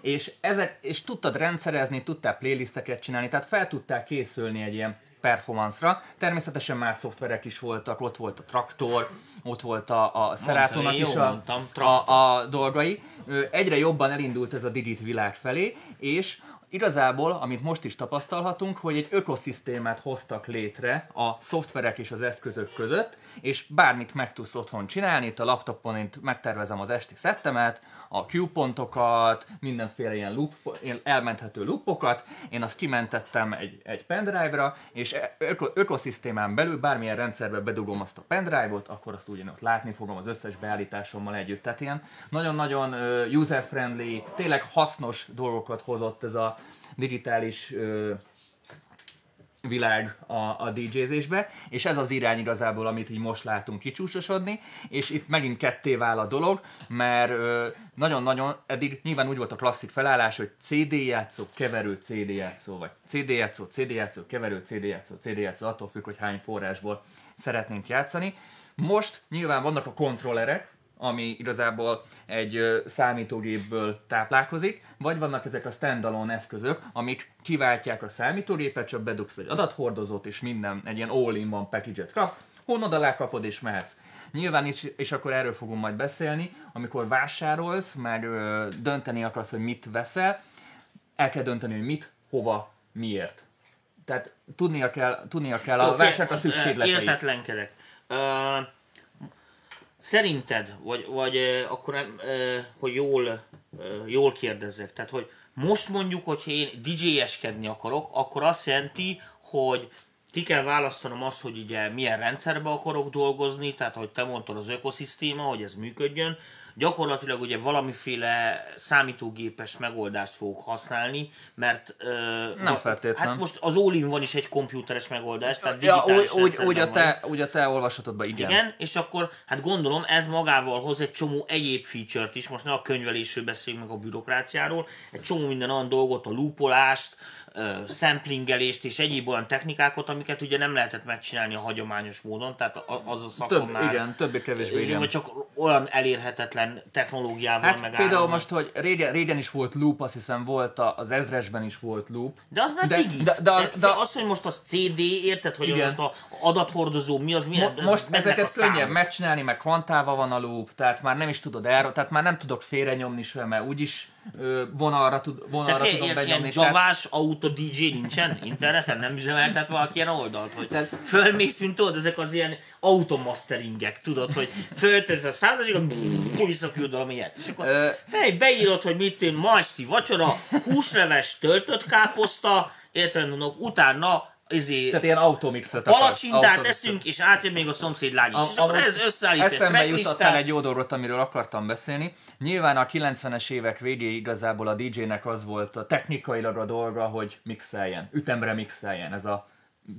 És, ezek, és tudtad rendszerezni, tudtál playlisteket csinálni, tehát fel tudtál készülni egy ilyen performance-ra. Természetesen más szoftverek is voltak, ott volt a Traktor, ott volt a, a Seratónak én is a, mondtam, a, a dolgai. Egyre jobban elindult ez a digit világ felé, és igazából, amit most is tapasztalhatunk, hogy egy ökoszisztémát hoztak létre a szoftverek és az eszközök között, és bármit meg tudsz otthon csinálni, itt a laptopon én megtervezem az esti szettemet, a Q pontokat, mindenféle ilyen, loop, elmenthető loopokat, én azt kimentettem egy, egy pendrive-ra, és e- öko, ökoszisztémán belül bármilyen rendszerbe bedugom azt a pendrive-ot, akkor azt ugyanott látni fogom az összes beállításommal együtt. Tehát ilyen nagyon-nagyon user-friendly, tényleg hasznos dolgokat hozott ez a digitális ö, világ a, a DJ-zésbe, és ez az irány igazából, amit így most látunk kicsúsosodni, és itt megint ketté vál a dolog, mert ö, nagyon-nagyon, eddig nyilván úgy volt a klasszik felállás, hogy CD játszó, keverő CD játszó, vagy CD játszó, CD játszó, keverő CD játszó, CD játszó, attól függ, hogy hány forrásból szeretnénk játszani. Most nyilván vannak a kontrollerek, ami igazából egy számítógépből táplálkozik, vagy vannak ezek a standalone eszközök, amik kiváltják a számítógépet, csak bedugsz egy adathordozót, és minden egy ilyen all-in-one package-et kapsz, Honnan alá kapod és mehetsz. Nyilván is, és akkor erről fogunk majd beszélni, amikor vásárolsz, ö, dönteni akarsz, hogy mit veszel, el kell dönteni, hogy mit, hova, miért. Tehát tudnia kell, tudnia kell a vásárnak a szükségleteit. Értetlenkedek. Ö, szerinted, vagy, vagy akkor nem, hogy jól, jól kérdezzek, tehát hogy most mondjuk, hogyha én DJ-eskedni akarok, akkor azt jelenti, hogy ki kell választanom azt, hogy ugye milyen rendszerbe akarok dolgozni, tehát hogy te mondtad az ökoszisztéma, hogy ez működjön, gyakorlatilag ugye valamiféle számítógépes megoldást fogok használni, mert... Ö, Nem feltétlen. Hát most az all van is egy komputeres megoldás, tehát Ja, digitális úgy, úgy, úgy, a te, úgy a te olvasatodban, igen. igen, és akkor hát gondolom ez magával hoz egy csomó egyéb feature-t is, most ne a könyvelésről beszéljünk meg a bürokráciáról, egy csomó minden olyan dolgot, a loopolást, ö, samplingelést és egyéb olyan technikákat, amiket ugye nem lehetett megcsinálni a hagyományos módon, tehát az a szakma Több, már, igen, többé-kevésbé igen. vagy csak olyan elérhetetlen technológiával Hát meg például most, hogy régen, régen is volt loop, azt hiszem volt a, az ezresben is volt loop. De az már de- digi. de- de- Tehát de- az, hogy most az CD, érted, hogy Igen. most a adathordozó mi az, milyen, Mo- most ezeket könnyebb megcsinálni, meg kvantálva van a loop, tehát már nem is tudod erről, tehát már nem tudok félrenyomni sem, mert úgyis vonalra, tud, vonalra fél, tudom ilyen, ilyen benyomni. tehát- javás auto DJ nincsen interneten? Nem üzemeltet valaki ilyen oldalt, hogy Tehát- fölmész, mint tudod, ezek az ilyen automasteringek, tudod, hogy föltöltöd a számot, és visszaküld ilyet. És akkor Ö- fej, beírod, hogy mit én ma esti vacsora, húsleves, töltött káposzta, mondok, utána ezért Tehát ilyen automixet palacsintát eszünk, és átjön még a szomszéd lány is. A- És akkor ez összeállít egy Eszembe jutott tracklistát. el egy jó dolgot, amiről akartam beszélni. Nyilván a 90-es évek végéig igazából a DJ-nek az volt a technikailag a dolga, hogy mixeljen, ütemre mixeljen, ez a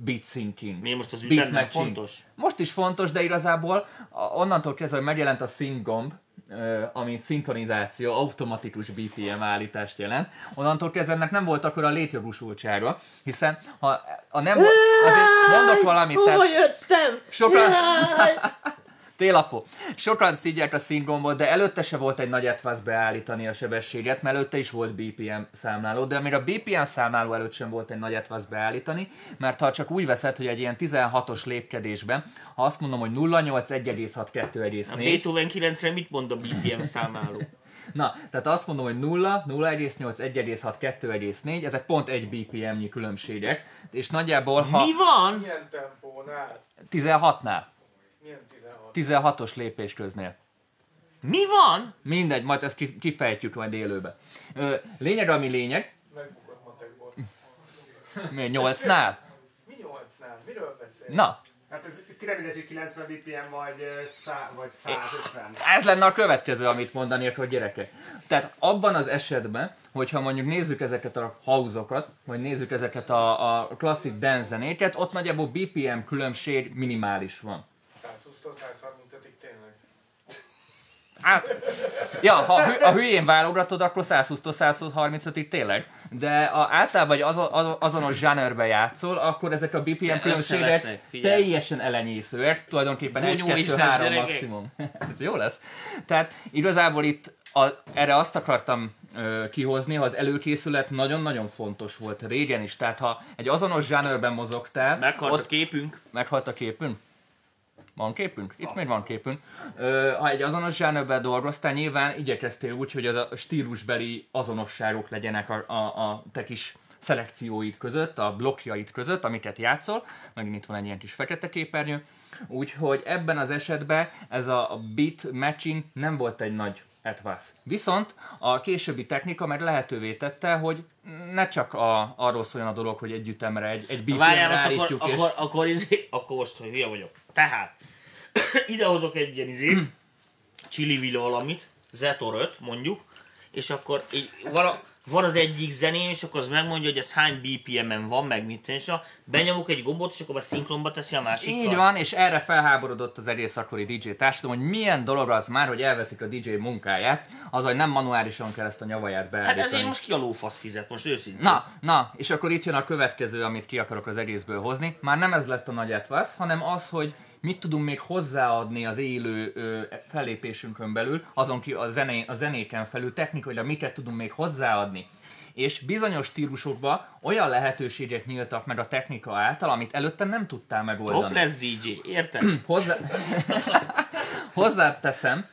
beat syncing. Miért most az ütem fontos? Most is fontos, de igazából onnantól kezdve, hogy megjelent a sync gomb, ami szinkronizáció, automatikus BPM állítást jelent, onnantól kezdve ennek nem volt akkor a létjogosultsága, hiszen ha a nem, azért mondok valamit, tehát jöttem! sokan, Télapó. Sokan szidják a színgombot, de előtte se volt egy nagy etvasz beállítani a sebességet, mert előtte is volt BPM számláló, de még a BPM számláló előtt sem volt egy nagy etvasz beállítani, mert ha csak úgy veszed, hogy egy ilyen 16-os lépkedésben, ha azt mondom, hogy 0,8, 1,6, 2,4, Beethoven 9-re mit mond a BPM számláló? na, tehát azt mondom, hogy 0, 0,8, 1,6, 2,4, ezek pont egy BPM-nyi különbségek, és nagyjából ha Mi van? Milyen tempónál? 16-nál, Milyen 16? 16-os lépés köznél. Mi van? Mindegy, majd ezt ki- kifejtjük majd élőbe. Ö, lényeg, ami lényeg, Megbukott matekból. mi 8-nál? Mi 8-nál? Miről beszél? Na, Hát ez kiremédes, hogy 90 BPM vagy, szá, vagy 150. ez lenne a következő, amit mondanék, hogy gyerekek. Tehát abban az esetben, hogyha mondjuk nézzük ezeket a hausokat, vagy nézzük ezeket a, a klasszik dance zenéket, ott nagyjából BPM különbség minimális van. 120-tól 135-ig tényleg. Hát, ja, ha a hü- a hülyén válogatod, akkor 120-tól 135-ig tényleg. De a, általában egy azo, azo, azonos zsánerbe játszol, akkor ezek a BPM különbségek teljesen elenyészőek, tulajdonképpen Vonyó 1, 2, is lesz, 3 gyerekek. maximum. Ez jó lesz. Tehát igazából itt a, erre azt akartam ö, kihozni, ha az előkészület nagyon-nagyon fontos volt régen is. Tehát ha egy azonos zsánerben mozogtál, Meghalt a ott képünk. Meghalt a képünk? Van képünk? Itt még van képünk. Ö, ha egy azonos zsánőben dolgoztál, nyilván igyekeztél úgy, hogy az a stílusbeli azonosságok legyenek a, a, a te kis szelekcióid között, a blokkjaid között, amiket játszol. Megint itt van egy ilyen kis fekete képernyő. Úgyhogy ebben az esetben ez a beat matching nem volt egy nagy etvasz. Viszont a későbbi technika meg lehetővé tette, hogy ne csak a, arról szóljon a dolog, hogy egy ütemre, egy, egy BPM-re Várjál, most akkor, állítjuk, és... akkor, akkor, izé, akkor most, hogy hülye vagyok. Tehát, idehozok egy ilyen izét, csili valamit, Zetor 5 mondjuk, és akkor így vala, van az egyik zeném, és akkor az megmondja, hogy ez hány BPM-en van, meg mit, és a, benyomok egy gombot, és akkor a szinkronba teszi a másikkal. Így van, és erre felháborodott az egész akkori DJ társadalom, hogy milyen dolog az már, hogy elveszik a DJ munkáját, az, hogy nem manuálisan kell ezt a nyavaját Hát beállítani. ezért most ki a lófasz fizet, most őszintén. Na, na, és akkor itt jön a következő, amit ki akarok az egészből hozni. Már nem ez lett a nagy etvasz, hanem az, hogy mit tudunk még hozzáadni az élő ö, fellépésünkön belül, azon ki a, zené, a zenéken felül technikailag miket tudunk még hozzáadni. és bizonyos stílusokban olyan lehetőségek nyíltak meg a technika által, amit előtte nem tudtál megoldani. Topless DJ, érted? Hozzá... Hozzáteszem,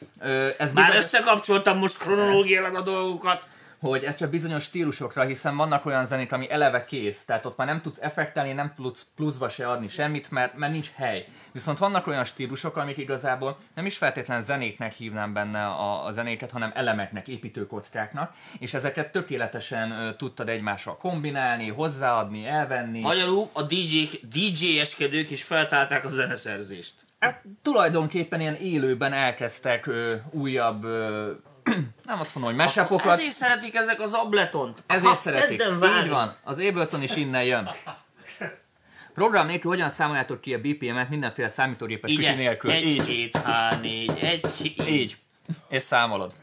ez Már bizonyos, összekapcsoltam most kronológiailag a dolgokat. Hogy ez csak bizonyos stílusokra, hiszen vannak olyan zenék, ami eleve kész, tehát ott már nem tudsz effektelni, nem tudsz pluszba se adni semmit, mert, mert nincs hely. Viszont vannak olyan stílusok, amik igazából nem is feltétlen zenéknek hívnám benne a, a zenéket, hanem elemeknek, építőkockáknak, és ezeket tökéletesen ö, tudtad egymással kombinálni, hozzáadni, elvenni. Magyarul a DJ-k, DJ-eskedők is feltálták a zeneszerzést. Hát, tulajdonképpen ilyen élőben elkezdtek ö, újabb, ö, nem azt mondom, hogy mesepokat, Ezért szeretik ezek az abletont. ezért Aha, szeretik. Így van, az Ableton is innen jön. Program nélkül hogyan számoljátok ki a BPM-et mindenféle számítógépes kütyű Így, nélkül? egy, Így. két, H, négy, egy, két, Így. És számolod.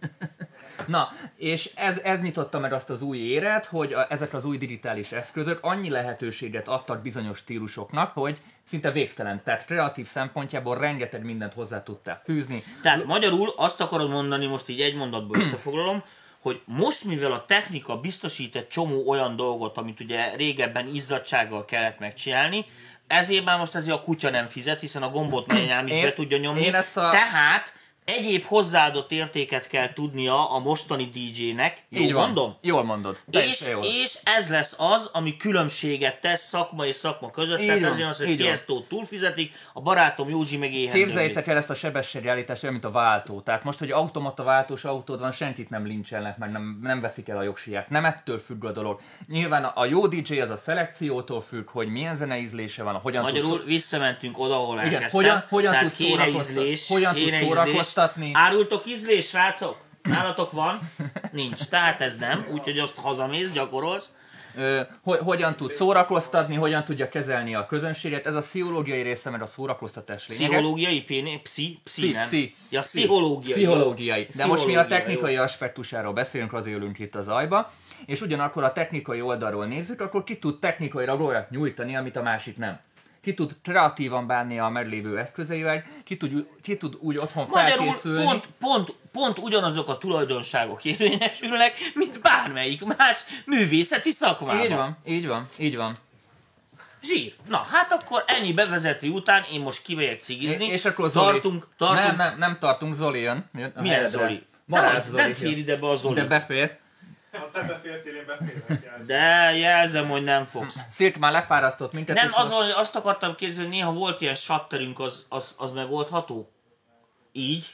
Na, és ez, ez nyitotta meg azt az új éret, hogy a, ezek az új digitális eszközök annyi lehetőséget adtak bizonyos stílusoknak, hogy szinte végtelen. Tehát kreatív szempontjából rengeteg mindent hozzá tudtál fűzni. Tehát magyarul azt akarod mondani, most így egy mondatból összefoglalom, hogy most mivel a technika biztosít egy csomó olyan dolgot, amit ugye régebben izzadsággal kellett megcsinálni, ezért már most ezért a kutya nem fizet, hiszen a gombot menyám is Én- be tudja nyomni. én ezt a- Tehát egyéb hozzáadott értéket kell tudnia a mostani DJ-nek, Így van. mondom? Jól mondod. És, jól. és ez lesz az, ami különbséget tesz szakma és szakma között. Így Tehát van, ezért az, hogy. Tiesto túlfizetik, a barátom Józsi meg éhen Képzeljétek el ezt a sebességállítást olyan, mint a váltó. Tehát most, hogy automata váltós autód van, senkit nem lincselnek, meg nem, nem veszik el a jogsiját. Nem ettől függ a dolog. Nyilván a, a jó DJ az a szelekciótól függ, hogy milyen zeneízlése van, hogyan tudsz Magyarul visszamentünk oda, ahol Igen, elkezdtem. hogyan- hogyan Tehát tudsz kéne szórakoztat- ízlés, hogyan tudsz ízlés. Szórakoztatni? Árultok ízlés, srácok? Nálatok van? Nincs. Tehát ez nem. Úgyhogy azt hazamész, gyakorolsz. Ö, hogy, hogyan tud szórakoztatni, hogyan tudja kezelni a közönséget. Ez a pszichológiai része, mert a szórakoztatás lényege. Pszichológiai, péné, pszi, pszi, Pszi, nem? pszi. Ja, pszichológiai. Pszichológiai. De most mi a technikai aspektusáról beszélünk, azért ülünk itt az ajba, és ugyanakkor a technikai oldalról nézzük, akkor ki tud technikailag olyat nyújtani, amit a másik nem. Ki tud kreatívan bánni a meglévő eszközeivel, ki tud, ki tud úgy otthon Magyarul felkészülni. pont, pont, pont ugyanazok a tulajdonságok érvényesülnek, mint bármelyik más művészeti szakmában. Így van, így van, így van. Zsír. Na, hát akkor ennyi bevezető után én most kimegyek cigizni. És akkor Zoli. tartunk, tartunk. Nem, nem, nem tartunk, Zoli jön. jön Milyen. Zoli? Nem, Zoli. nem fér ide be a Zoli. De, befér. Ha te befértél, én beférek. jelzem. De jelzem, hogy nem fogsz. Szirk már lefárasztott minket. Nem, azon, hogy azt akartam kérdezni, hogy néha volt ilyen shutterünk, az, az, az megoldható? Így?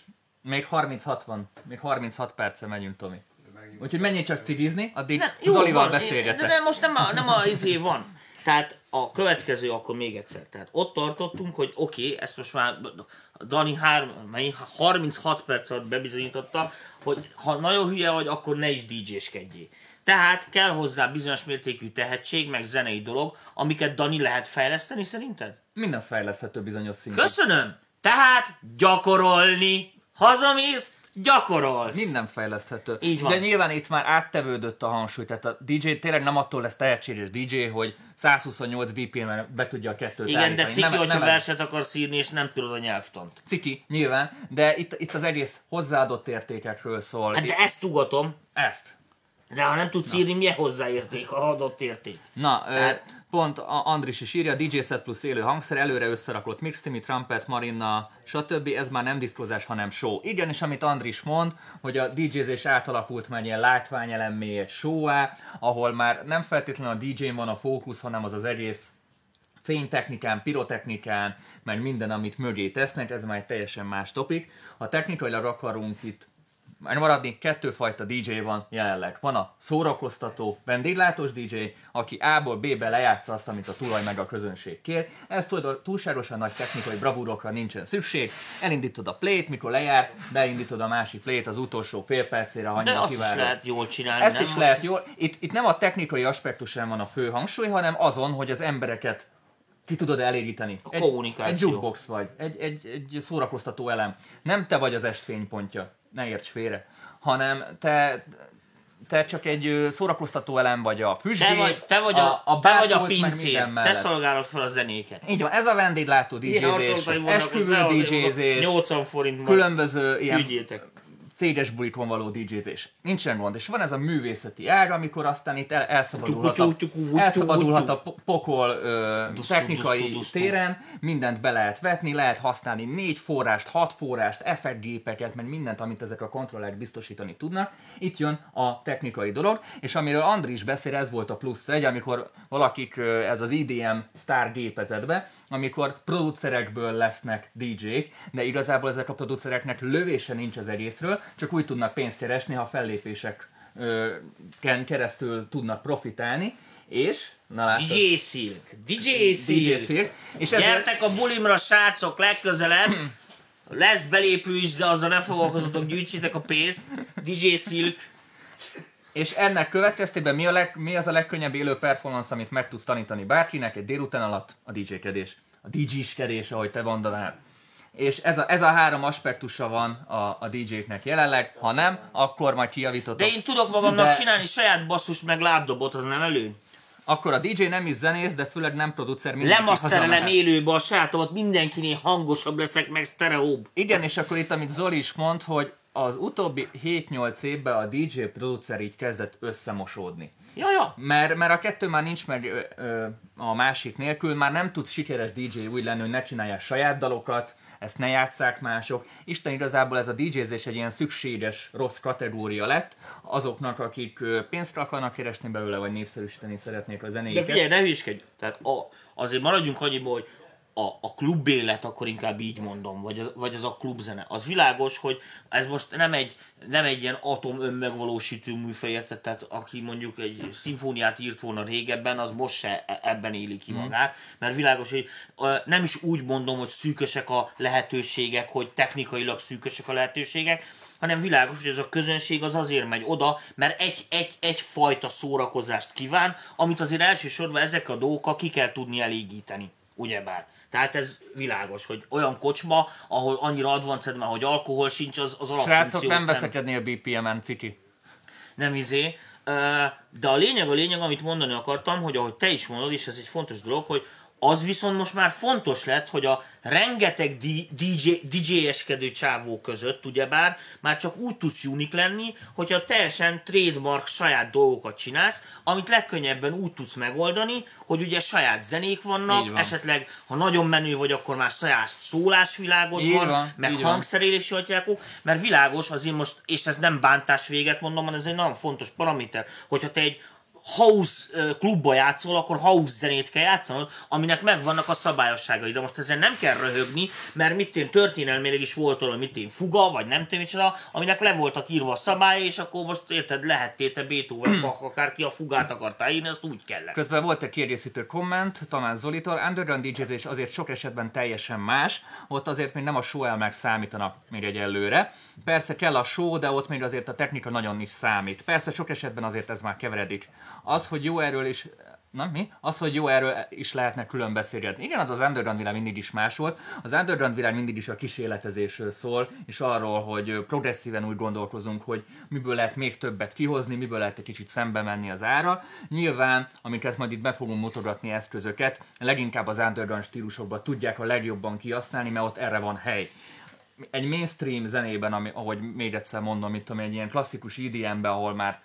Még 36 van. Még 36 perce megyünk, Tomi. Úgyhogy menjél csak cigizni, addig Nem, Zolival van, beszélgetek. De nem, most nem a, nem a izé van. Tehát a következő akkor még egyszer. Tehát ott tartottunk, hogy oké, okay, ezt most már Dani hár, mennyi? 36 perc alatt bebizonyította, hogy ha nagyon hülye vagy, akkor ne is DJ-skedjél. Tehát kell hozzá bizonyos mértékű tehetség, meg zenei dolog, amiket Dani lehet fejleszteni szerinted? Minden fejleszthető bizonyos szinten. Köszönöm! Tehát gyakorolni. Hazamész, gyakorolsz. Minden fejleszthető. Így van. De nyilván itt már áttevődött a hangsúly, tehát a DJ tényleg nem attól lesz tehetséges DJ, hogy 128 BPM-en be tudja a kettőt Igen, de állítani. ciki, Nem- hogyha nem verset akarsz írni, és nem tudod a nyelvtant. Ciki, nyilván, de itt, itt az egész hozzáadott értékekről szól. Hát de ezt tugatom. Ezt. De ha nem tudsz írni, milyen hozzáérték, a adott érték? Na, ö, Hát- pont a Andris is írja, DJ set plusz élő hangszer, előre összerakott mix, Timmy, trumpet, marina, stb. Ez már nem diszkozás, hanem show. Igen, és amit Andris mond, hogy a DJ-zés átalakult már ilyen látványelemmé, egy show ahol már nem feltétlenül a DJ-n van a fókusz, hanem az az egész fénytechnikán, pirotechnikán, meg minden, amit mögé tesznek, ez már egy teljesen más topik. Ha technikailag akarunk itt már maradni, kettőfajta DJ van jelenleg. Van a szórakoztató, vendéglátós DJ, aki A-ból B-be lejátsza azt, amit a tulaj meg a közönség kér. Ez túlságosan nagy technikai bravúrokra nincsen szükség. Elindítod a play mikor lejár, beindítod a másik play az utolsó fél percére, ha De is lehet jól csinálni, Ezt nem? is lehet jól. Itt, itt nem a technikai aspektusán van a fő hangsúly, hanem azon, hogy az embereket ki tudod elégíteni. A egy, kommunikáció. Egy jukebox vagy, egy, egy, egy szórakoztató elem. Nem te vagy az estfénypontja, ne érts félre, hanem te, te csak egy szórakoztató elem vagy a füstgép, Te vagy, te vagy a, a, te vagy a pincér, te szolgálod fel a zenéket. Így van, ez a vendéglátó DJ-zés, esküvő DJ-zés, 80 forint különböző ilyen ügyétek. Céges bulikon való DJ-zés. Nincsen gond. És van ez a művészeti ág, amikor aztán itt el, elszabadulhat, a, elszabadulhat a po- pokol ö, technikai téren, mindent be lehet vetni, lehet használni négy forrást, hat forrást, effektgépeket, meg mindent, amit ezek a kontrollerek biztosítani tudnak. Itt jön a technikai dolog, és amiről Andris beszél, ez volt a plusz egy, amikor valakik ez az IDM Star gépezetbe, amikor producerekből lesznek DJ-k, de igazából ezek a producereknek lövése nincs az egészről, csak úgy tudnak pénzt keresni, ha fellépéseken keresztül tudnak profitálni, és, na DJ Silk, DJ DJ Silk. Silk, és ezzel, Gyertek a bulimra, srácok, legközelebb. Lesz belépő is, de azzal ne foglalkozatok, gyűjtsétek a pénzt. DJ Silk. és ennek következtében mi, a leg, mi az a legkönnyebb élő performance, amit meg tudsz tanítani bárkinek egy délután alatt? A DJ-kedés. A DJ-skedés, ahogy te mondanál. És ez a, ez a három aspektusa van a, a DJ-knek jelenleg, ha nem, akkor majd kijavítotok. De én tudok magamnak De- csinálni saját basszus meg lábdobot, az nem elő? Akkor a DJ nem is zenész, de főleg nem producer, mindenki Lemaszterelem élőbe a sajátomat, mindenkinél hangosabb leszek, meg sztereóbb. Igen, és akkor itt, amit Zoli is mond, hogy az utóbbi 7-8 évben a DJ producer így kezdett összemosódni. Ja, ja. Mert, mert a kettő már nincs meg ö, ö, a másik nélkül, már nem tud sikeres DJ úgy lenni, hogy ne csinálják saját dalokat, ezt ne játsszák mások. Isten igazából ez a DJ-zés egy ilyen szükséges rossz kategória lett azoknak, akik pénzt akarnak keresni belőle, vagy népszerűsíteni szeretnék a De zenéiket. figyelj, ne hülyeskedj. Tehát a, azért maradjunk annyiba, hogy a, a klub élet, akkor inkább így mondom, vagy az, vagy az a klubzene. Az világos, hogy ez most nem egy, nem egy ilyen atom önmegvalósító műfaj, érted? Tehát aki mondjuk egy szimfóniát írt volna régebben, az most se e- ebben éli ki magát. Mert világos, hogy nem is úgy mondom, hogy szűkösek a lehetőségek, hogy technikailag szűkösek a lehetőségek, hanem világos, hogy ez a közönség az azért megy oda, mert egy, egy, egyfajta szórakozást kíván, amit azért elsősorban ezek a dolgokkal ki kell tudni elégíteni. Ugyebár. Tehát ez világos, hogy olyan kocsma, ahol annyira advanced már, hogy alkohol sincs, az, az Srácok, alapfunkciót nem veszekednél BPM-en, ciki. nem izé. De a lényeg, a lényeg, amit mondani akartam, hogy ahogy te is mondod, és ez egy fontos dolog, hogy az viszont most már fontos lett, hogy a rengeteg DJ, DJ-eskedő csávó között, ugyebár, már csak úgy tudsz unik lenni, hogyha teljesen trademark saját dolgokat csinálsz, amit legkönnyebben úgy tudsz megoldani, hogy ugye saját zenék vannak, van. esetleg, ha nagyon menő vagy, akkor már saját szólásvilágod Így van, van, meg hangszerélési atyákok, mert világos azért most, és ez nem bántás véget mondom, hanem ez egy nagyon fontos paraméter, hogyha te egy house klubba játszol, akkor house zenét kell játszanod, aminek megvannak a szabályosságai. De most ezen nem kell röhögni, mert mit én történelmileg is volt olyan, mit én fuga, vagy nem tudom micsoda, aminek le voltak írva a szabályai, és akkor most érted, lehettél te Beethoven, Bach, akárki a fugát akartál írni, azt úgy kellett. Közben volt egy kiegészítő komment Tamás Zolitól, Underground DJzés azért sok esetben teljesen más, ott azért még nem a show számítanak még egyelőre. Persze kell a show, de ott még azért a technika nagyon is számít. Persze sok esetben azért ez már keveredik. Az, hogy jó erről is Na mi? Az, hogy jó erről is lehetne külön beszélgetni. Igen, az az underground világ mindig is más volt. Az underground világ mindig is a kísérletezésről szól, és arról, hogy progresszíven úgy gondolkozunk, hogy miből lehet még többet kihozni, miből lehet egy kicsit szembe menni az ára. Nyilván, amiket majd itt be fogunk mutogatni eszközöket, leginkább az underground stílusokban tudják a legjobban kihasználni, mert ott erre van hely egy mainstream zenében, ami, ahogy még egyszer mondom, itt ami egy ilyen klasszikus EDM-ben, ahol már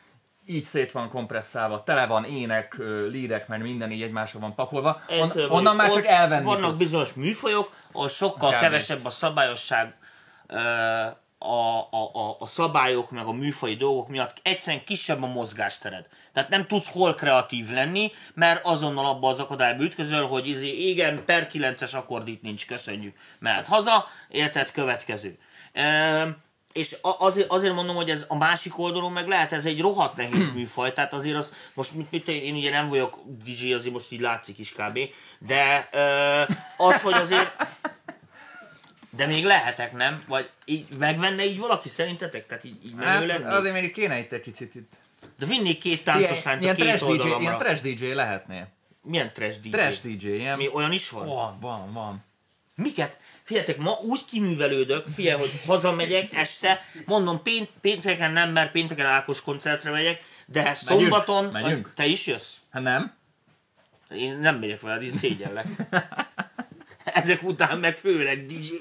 így szét van kompresszálva, tele van ének, leadek, meg minden így egymásra van pakolva, on, onnan már csak elvenni Vannak tudsz. bizonyos műfajok, ahol sokkal Kb. kevesebb a szabályosság, ö, a, a, a, szabályok, meg a műfai dolgok miatt egyszerűen kisebb a mozgástered. Tehát nem tudsz hol kreatív lenni, mert azonnal abba az akadályba ütközöl, hogy izé, igen, per 9-es akkord itt nincs, köszönjük. Mehet haza, érted, következő. Ö, és azért, azért mondom, hogy ez a másik oldalon meg lehet, ez egy rohadt nehéz műfaj, tehát azért az, most mit, mit, én ugye nem vagyok DJ, azért most így látszik is kb. De ö, az, hogy azért de még lehetek, nem? Vagy így megvenne így valaki szerintetek? Tehát így, így menő Hát, lenni? azért még kéne itt egy kicsit itt. De vinnék két táncos lányt a két DJ, ilyen trash DJ lehetnél. Milyen trash DJ? Trash DJ, ilyen... Mi olyan is van? Van, van, van. Miket? Figyeljetek, ma úgy kiművelődök, figyelj, hogy hazamegyek este, mondom, pént, pénteken nem, mert pénteken Ákos koncertre megyek, de szombaton... Megyünk. Te is jössz? Hát nem? Én nem megyek veled, én szégyellek. ezek után meg főleg DJ.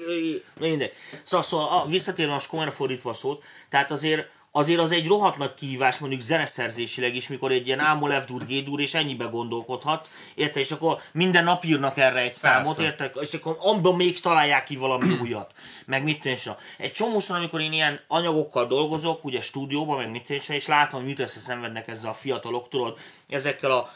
Szóval, szóval a, visszatérve a komolyan fordítva a szót, tehát azért azért az egy rohadt nagy kihívás mondjuk zeneszerzésileg is, mikor egy ilyen ámol F-dur, G-dur, és ennyibe gondolkodhatsz, érted? És akkor minden nap írnak erre egy számot, érted? És akkor abban még találják ki valami újat. Meg mit tűnse. Egy csomószor, amikor én ilyen anyagokkal dolgozok, ugye stúdióban, meg mit tűnse, és látom, hogy mit összeszenvednek ezzel a fiatalok, tudod, ezekkel a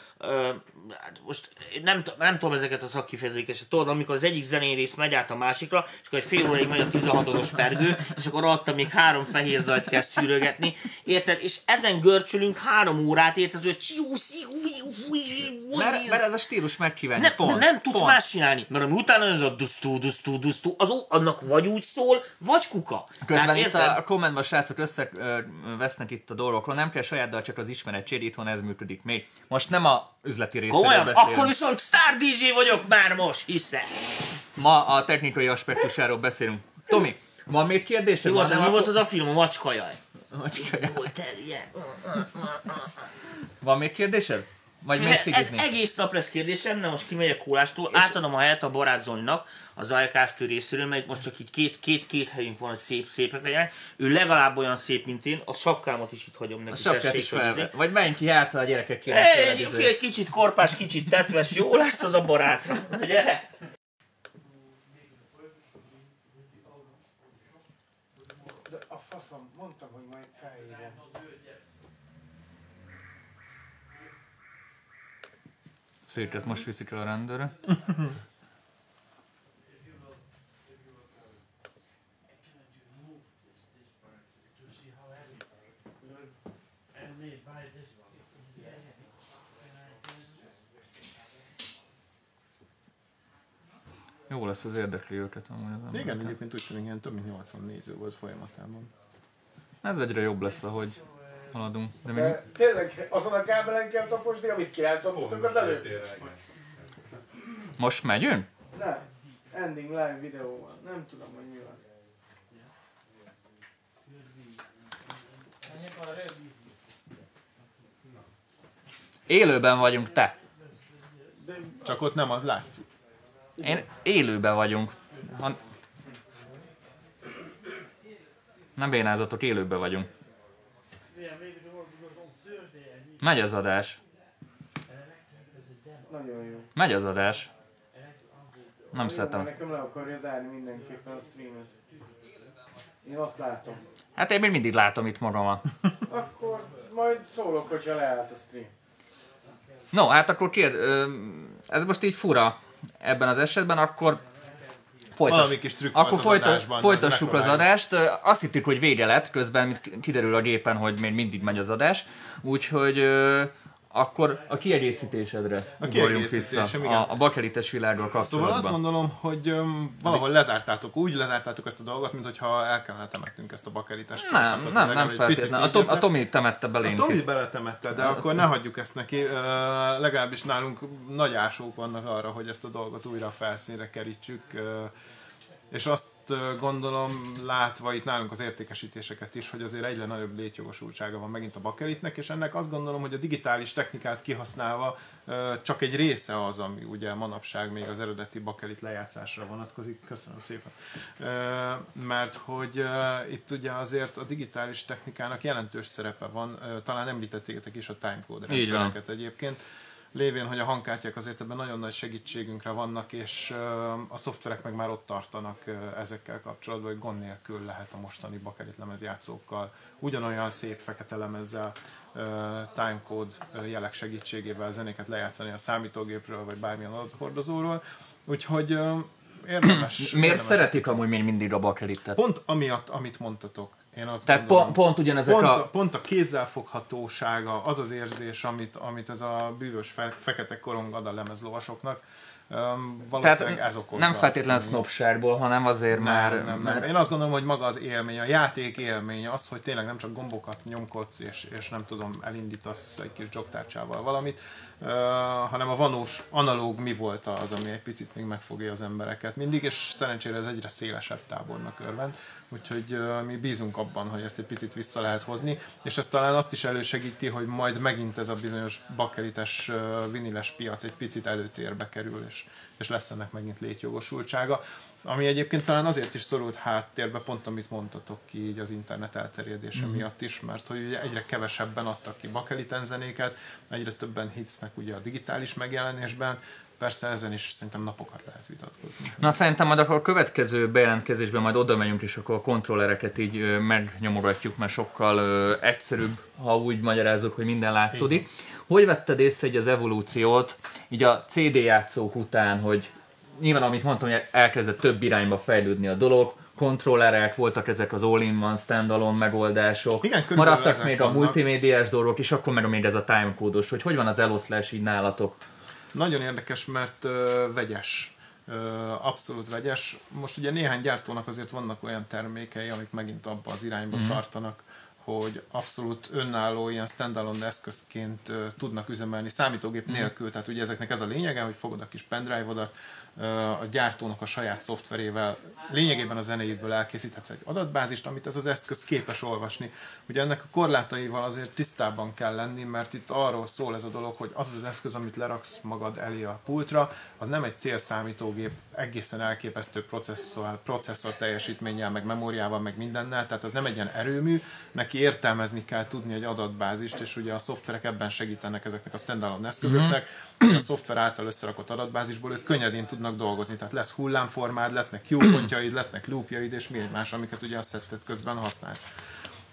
hát most nem, nem tudom ezeket a szakkifejezéseket, tudod, amikor az egyik zenei rész megy át a másikra, és akkor egy fél óráig megy a 16-os pergő, és akkor alatta még három fehér zajt kell szűrögetni, érted? És ezen görcsülünk három órát, érted, hogy csiú, szíú, fíú, fíú, Mert, mert ez a stílus megkívánja. nem, pont, nem tudsz pont. más csinálni, mert ami utána ez a dusztú, dusztú, dusztú, az annak vagy úgy szól, vagy kuka. Közben Tehát itt a, a kommentben a srácok összevesznek itt a dolgokról, nem kell saját dal, csak az ismerettség, itthon ez működik még. Most nem a üzleti részéről Komolyan? beszélünk. Akkor viszont Star DJ vagyok már most, hiszen. Ma a technikai aspektusáról beszélünk. Tomi, van még kérdésed? Mi volt, Van, az, mi volt az a film, a macskajaj? Macskajaj. Volt terje. Van még kérdésed? Vagy még Ez egész nap lesz kérdésem, de most kimegyek kólástól, átadom a helyet a barát Zolinak, az IKFT részéről, mert itt most csak így két, két, két helyünk van, hogy szép, szépek legyenek. Ő legalább olyan szép, mint én, a sapkámat is itt hagyom neki. A sapkát tessék, is hogy fel. izé. Vagy menj ki hátra a gyerekek Egy, kérnek. fél kicsit korpás, kicsit tetves, jó lesz az a barátra. Gyere! De a faszom, mondtam, hogy majd felhívom. Széket most viszik el a rendőre. Jó lesz, az érdekli őket amúgy az Igen, embereket. egyébként úgy tűnik, ilyen több mint 80 néző volt folyamatában. Ez egyre jobb lesz, ahogy haladunk. De De tényleg azon a kábelen kell taposni, amit kiálltottuk az előtt? most megyünk? Nem. Ending live videó van. Nem tudom, hogy mi van. Élőben vagyunk, te. Csak ott nem az látszik. Én élőben vagyunk. Ha... Nem bénázatok, élőben vagyunk. Megy az adás. nagyon jó. Megy az adás. Nem szeretem ezt. Nekem le akarja zárni mindenképpen a streamet. Én azt látom. Hát én még mindig látom itt magamat. Akkor majd szólok, hogyha leállt a stream. No, hát akkor kérd, ez most így fura ebben az esetben, akkor folytass, Valami kis trükk akkor az folyta, adásban, de folytassuk az adást. Azt hittük, hogy vége lett, közben kiderül a gépen, hogy még mindig megy az adás. Úgyhogy akkor a kiegészítésedre ugorjunk kiegészítésem, igen. a, a bakelites világgal Szóval kapcsolatban. azt gondolom, hogy um, valahol lezártátok, úgy lezártátok ezt a dolgot, mint hogyha el kellene temetnünk ezt a bakerites nem, nem, nem egy feltétlenül. A, Tom, a Tomi temette A belénk. Tomi beletemette, de akkor ne hagyjuk ezt neki. Ö, legalábbis nálunk nagy ásók vannak arra, hogy ezt a dolgot újra a felszínre kerítsük. Ö, és azt ö, gondolom, látva itt nálunk az értékesítéseket is, hogy azért egyre nagyobb létjogosultsága van megint a bakelitnek, és ennek azt gondolom, hogy a digitális technikát kihasználva csak egy része az, ami ugye manapság még az eredeti bakelit lejátszásra vonatkozik. Köszönöm szépen. Mert hogy itt ugye azért a digitális technikának jelentős szerepe van, talán említettétek is a timecode rendszereket egyébként lévén, hogy a hangkártyák azért ebben nagyon nagy segítségünkre vannak, és a szoftverek meg már ott tartanak ezekkel kapcsolatban, hogy gond nélkül lehet a mostani bakelit lemezjátszókkal ugyanolyan szép fekete lemezzel, timecode jelek segítségével zenéket lejátszani a számítógépről, vagy bármilyen adathordozóról. Úgyhogy érdemes... Miért érdemes szeretik amúgy még mindig a bakelitet? Pont amiatt, amit mondtatok. Én azt Tehát gondolom. pont, pont ugyanezek Pont a, pont a kézzelfoghatósága, az az érzés, amit, amit ez a bűvös fe, fekete korong ad a lemezlovasoknak, um, valószínűleg Tehát ez okozza nem ami- sznopságból, hanem azért már... nem, nem, nem. Én azt gondolom, hogy maga az élmény, a játék élmény, az, hogy tényleg nem csak gombokat nyomkodsz, és, és nem tudom, elindítasz egy kis jogtárcsával valamit, uh, hanem a vanós analóg mi volt az, ami egy picit még megfogja az embereket mindig, és szerencsére ez egyre szélesebb tábornak örvend. Úgyhogy mi bízunk abban, hogy ezt egy picit vissza lehet hozni, és ez talán azt is elősegíti, hogy majd megint ez a bizonyos bakelites viniles piac egy picit előtérbe kerül, és és, és lesz ennek megint létjogosultsága. Ami egyébként talán azért is szorult háttérbe, pont amit mondtatok ki így az internet elterjedése mm. miatt is, mert hogy ugye egyre kevesebben adtak ki bakeliten zenéket, egyre többen hisznek ugye a digitális megjelenésben, Persze ezen is szerintem napokat lehet vitatkozni. Na szerintem majd akkor a következő bejelentkezésben majd oda megyünk, és akkor a kontrollereket így megnyomogatjuk, mert sokkal ö, egyszerűbb, ha úgy magyarázok, hogy minden látszódik. Hogy vetted észre egy az evolúciót, így a CD játszók után, hogy nyilván amit mondtam, hogy elkezdett több irányba fejlődni a dolog, kontrollerek, voltak ezek az all-in-one standalone megoldások, Igen, maradtak még a vannak. multimédiás dolgok, és akkor meg még ez a timecódos, hogy hogy van az eloszlás így nálatok? Nagyon érdekes, mert ö, vegyes. Ö, abszolút vegyes. Most ugye néhány gyártónak azért vannak olyan termékei, amik megint abba az irányba mm. tartanak, hogy abszolút önálló ilyen standalone eszközként ö, tudnak üzemelni számítógép nélkül. Tehát ugye ezeknek ez a lényege, hogy fogod a kis pendrive-odat, a gyártónak a saját szoftverével lényegében a zenéidből elkészíthetsz egy adatbázist, amit ez az eszköz képes olvasni. Ugye ennek a korlátaival azért tisztában kell lenni, mert itt arról szól ez a dolog, hogy az az eszköz, amit leraksz magad elé a pultra, az nem egy célszámítógép egészen elképesztő processzor, processzor teljesítménnyel, meg memóriával, meg mindennel, tehát az nem egy ilyen erőmű, neki értelmezni kell tudni egy adatbázist, és ugye a szoftverek ebben segítenek ezeknek a standalone eszközöknek, hogy a szoftver által összerakott adatbázisból ők könnyedén tudnak dolgozni, tehát lesz hullámformád, lesznek Q-pontjaid, lesznek loopjaid, és mi más, amiket ugye a szettet közben használsz.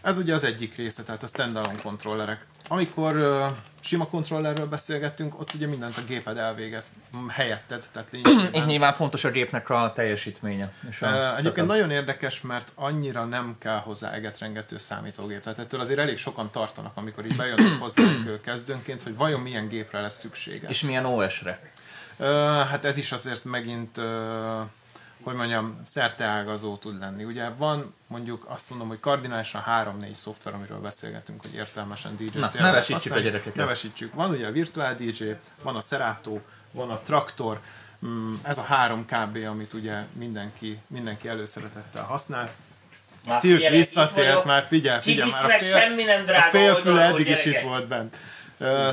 Ez ugye az egyik része, tehát a standalone kontrollerek. Amikor uh, sima kontrollerről beszélgettünk, ott ugye mindent a géped elvégez helyetted, tehát Itt lényegében... nyilván fontos a gépnek a teljesítménye. És a Uh, egyébként nagyon érdekes, mert annyira nem kell hozzá egetrengető számítógép. Tehát ettől azért elég sokan tartanak, amikor így bejönnek hozzánk kezdőnként, hogy vajon milyen gépre lesz szüksége. És milyen OS-re? Hát ez is azért megint, hogy mondjam, szerteágazó tud lenni. Ugye van mondjuk azt mondom, hogy kardinálisan 3-4 szoftver, amiről beszélgetünk, hogy értelmesen DJ Na, nevesítsük használni. a gyerekeket. Nevesítsük. Van ugye a Virtual DJ, van a Serato, van a Traktor, Mm, ez a három kb, amit ugye mindenki, mindenki előszeretettel használ. Már Szilk figyelek, itt visszatért, már figyel, figyel, már a fél, semmi nem a drága félfüle oldalról, eddig is itt gyerekek. volt bent.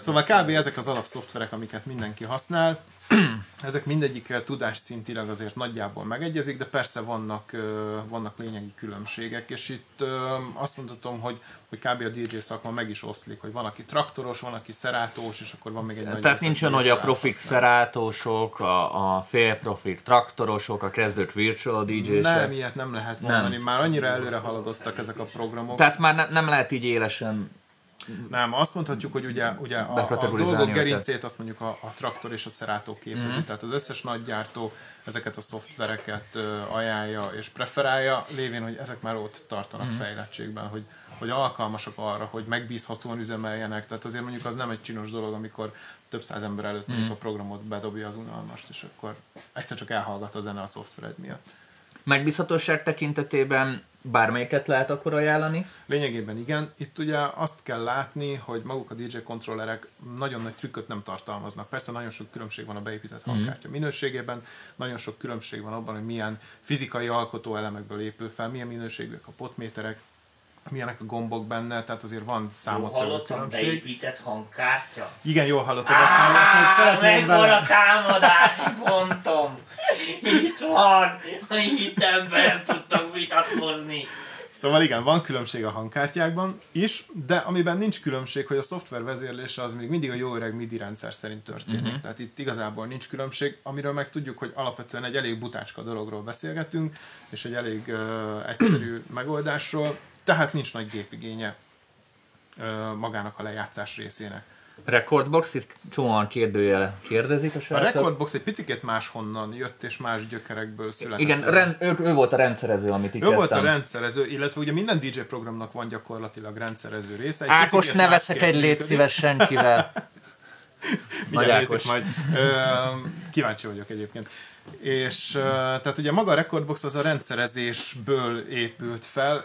Szóval kb. ezek az alapszoftverek, amiket mindenki használ. Ezek mindegyik tudásszintileg azért nagyjából megegyezik, de persze vannak, ö, vannak lényegi különbségek, és itt ö, azt mondhatom, hogy, hogy kb. a DJ szakma meg is oszlik, hogy van, aki traktoros, van, aki szerátós, és akkor van még egy nagy Tehát nincs olyan, hogy a profik szerátósok, a, a félprofik traktorosok, a kezdőt virtual DJ-sek. Nem, ilyet nem lehet mondani, már annyira előre haladottak ezek a programok. Tehát már ne, nem lehet így élesen Nem, azt mondhatjuk, hogy ugye, ugye a, a dolgok gerincét azt mondjuk a, a traktor és a szerátó képezi. Mm-hmm. Tehát az összes nagy gyártó ezeket a szoftvereket ajánlja és preferálja, lévén, hogy ezek már ott tartanak mm-hmm. fejlettségben, hogy, hogy alkalmasak arra, hogy megbízhatóan üzemeljenek. Tehát azért mondjuk az nem egy csinos dolog, amikor több száz ember előtt mondjuk a programot bedobja az unalmast, és akkor egyszer csak elhallgat a zene a szoftvered miatt. megbízhatóság tekintetében bármelyiket lehet akkor ajánlani. Lényegében igen. Itt ugye azt kell látni, hogy maguk a DJ kontrollerek nagyon nagy trükköt nem tartalmaznak. Persze nagyon sok különbség van a beépített hangkártya minőségében, nagyon sok különbség van abban, hogy milyen fizikai alkotó elemekből épül fel, milyen minőségűek a potméterek, milyenek a gombok benne, tehát azért van Jól számottevő hallottam, különbség. beépített hangkártya. Igen, jól hallottad, azt mondom, azt mondom, szeretném megvan vele. a támadási pontom! Itt van! Itt ebben nem tudtak vitatkozni. Szóval igen, van különbség a hangkártyákban is, de amiben nincs különbség, hogy a szoftver vezérlése az még mindig a jó öreg MIDI rendszer szerint történik. Uh-huh. Tehát itt igazából nincs különbség, amiről meg tudjuk, hogy alapvetően egy elég butácska dologról beszélgetünk, és egy elég uh, egyszerű megoldásról, tehát nincs nagy gépigénye magának a lejátszás részének. Recordbox, itt csomóan kérdőjele kérdezik a A srácok. Recordbox egy picit máshonnan jött, és más gyökerekből született. Igen, rend, ő, ő, volt a rendszerező, amit így Ő volt a rendszerező, illetve ugye minden DJ programnak van gyakorlatilag rendszerező része. Egy Ákos, ne veszek egy légy szíves senkivel. Nagy Mindjárt nézzük Ákos. majd. Ö, kíváncsi vagyok egyébként. És tehát ugye maga a Recordbox az a rendszerezésből épült fel,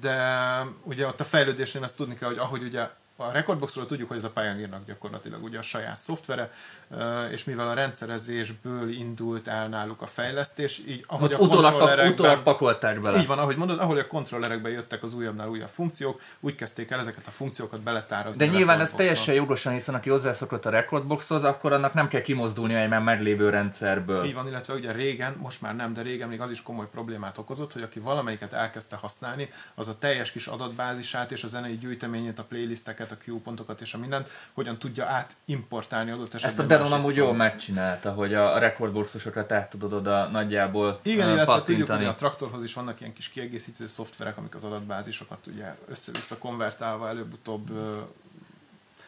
de ugye ott a fejlődésnél azt tudni kell, hogy ahogy ugye a Recordboxról tudjuk, hogy ez a Pioneernak gyakorlatilag ugye a saját szoftvere, és mivel a rendszerezésből indult el náluk a fejlesztés, így ahogy a kontrollerekben- utólag pakolták bele. így van, ahogy mondod, ahol a kontrollerekben jöttek az újabbnál újabb funkciók, úgy kezdték el ezeket a funkciókat beletárazni. De nyilván ez teljesen jogosan, hiszen aki hozzászokott a Recordboxhoz, akkor annak nem kell kimozdulni egy már meglévő rendszerből. Így van, illetve ugye régen, most már nem, de régen még az is komoly problémát okozott, hogy aki valamelyiket elkezdte használni, az a teljes kis adatbázisát és a zenei gyűjteményét, a playlisteket, a Q-pontokat és a mindent, hogyan tudja átimportálni adott esetben. Ezt a Denon amúgy jól megcsinálta, hogy a Recordboxosokat át tudod oda nagyjából Igen, ö, illetve tudjuk, hogy a traktorhoz is vannak ilyen kis kiegészítő szoftverek, amik az adatbázisokat ugye össze-vissza konvertálva előbb-utóbb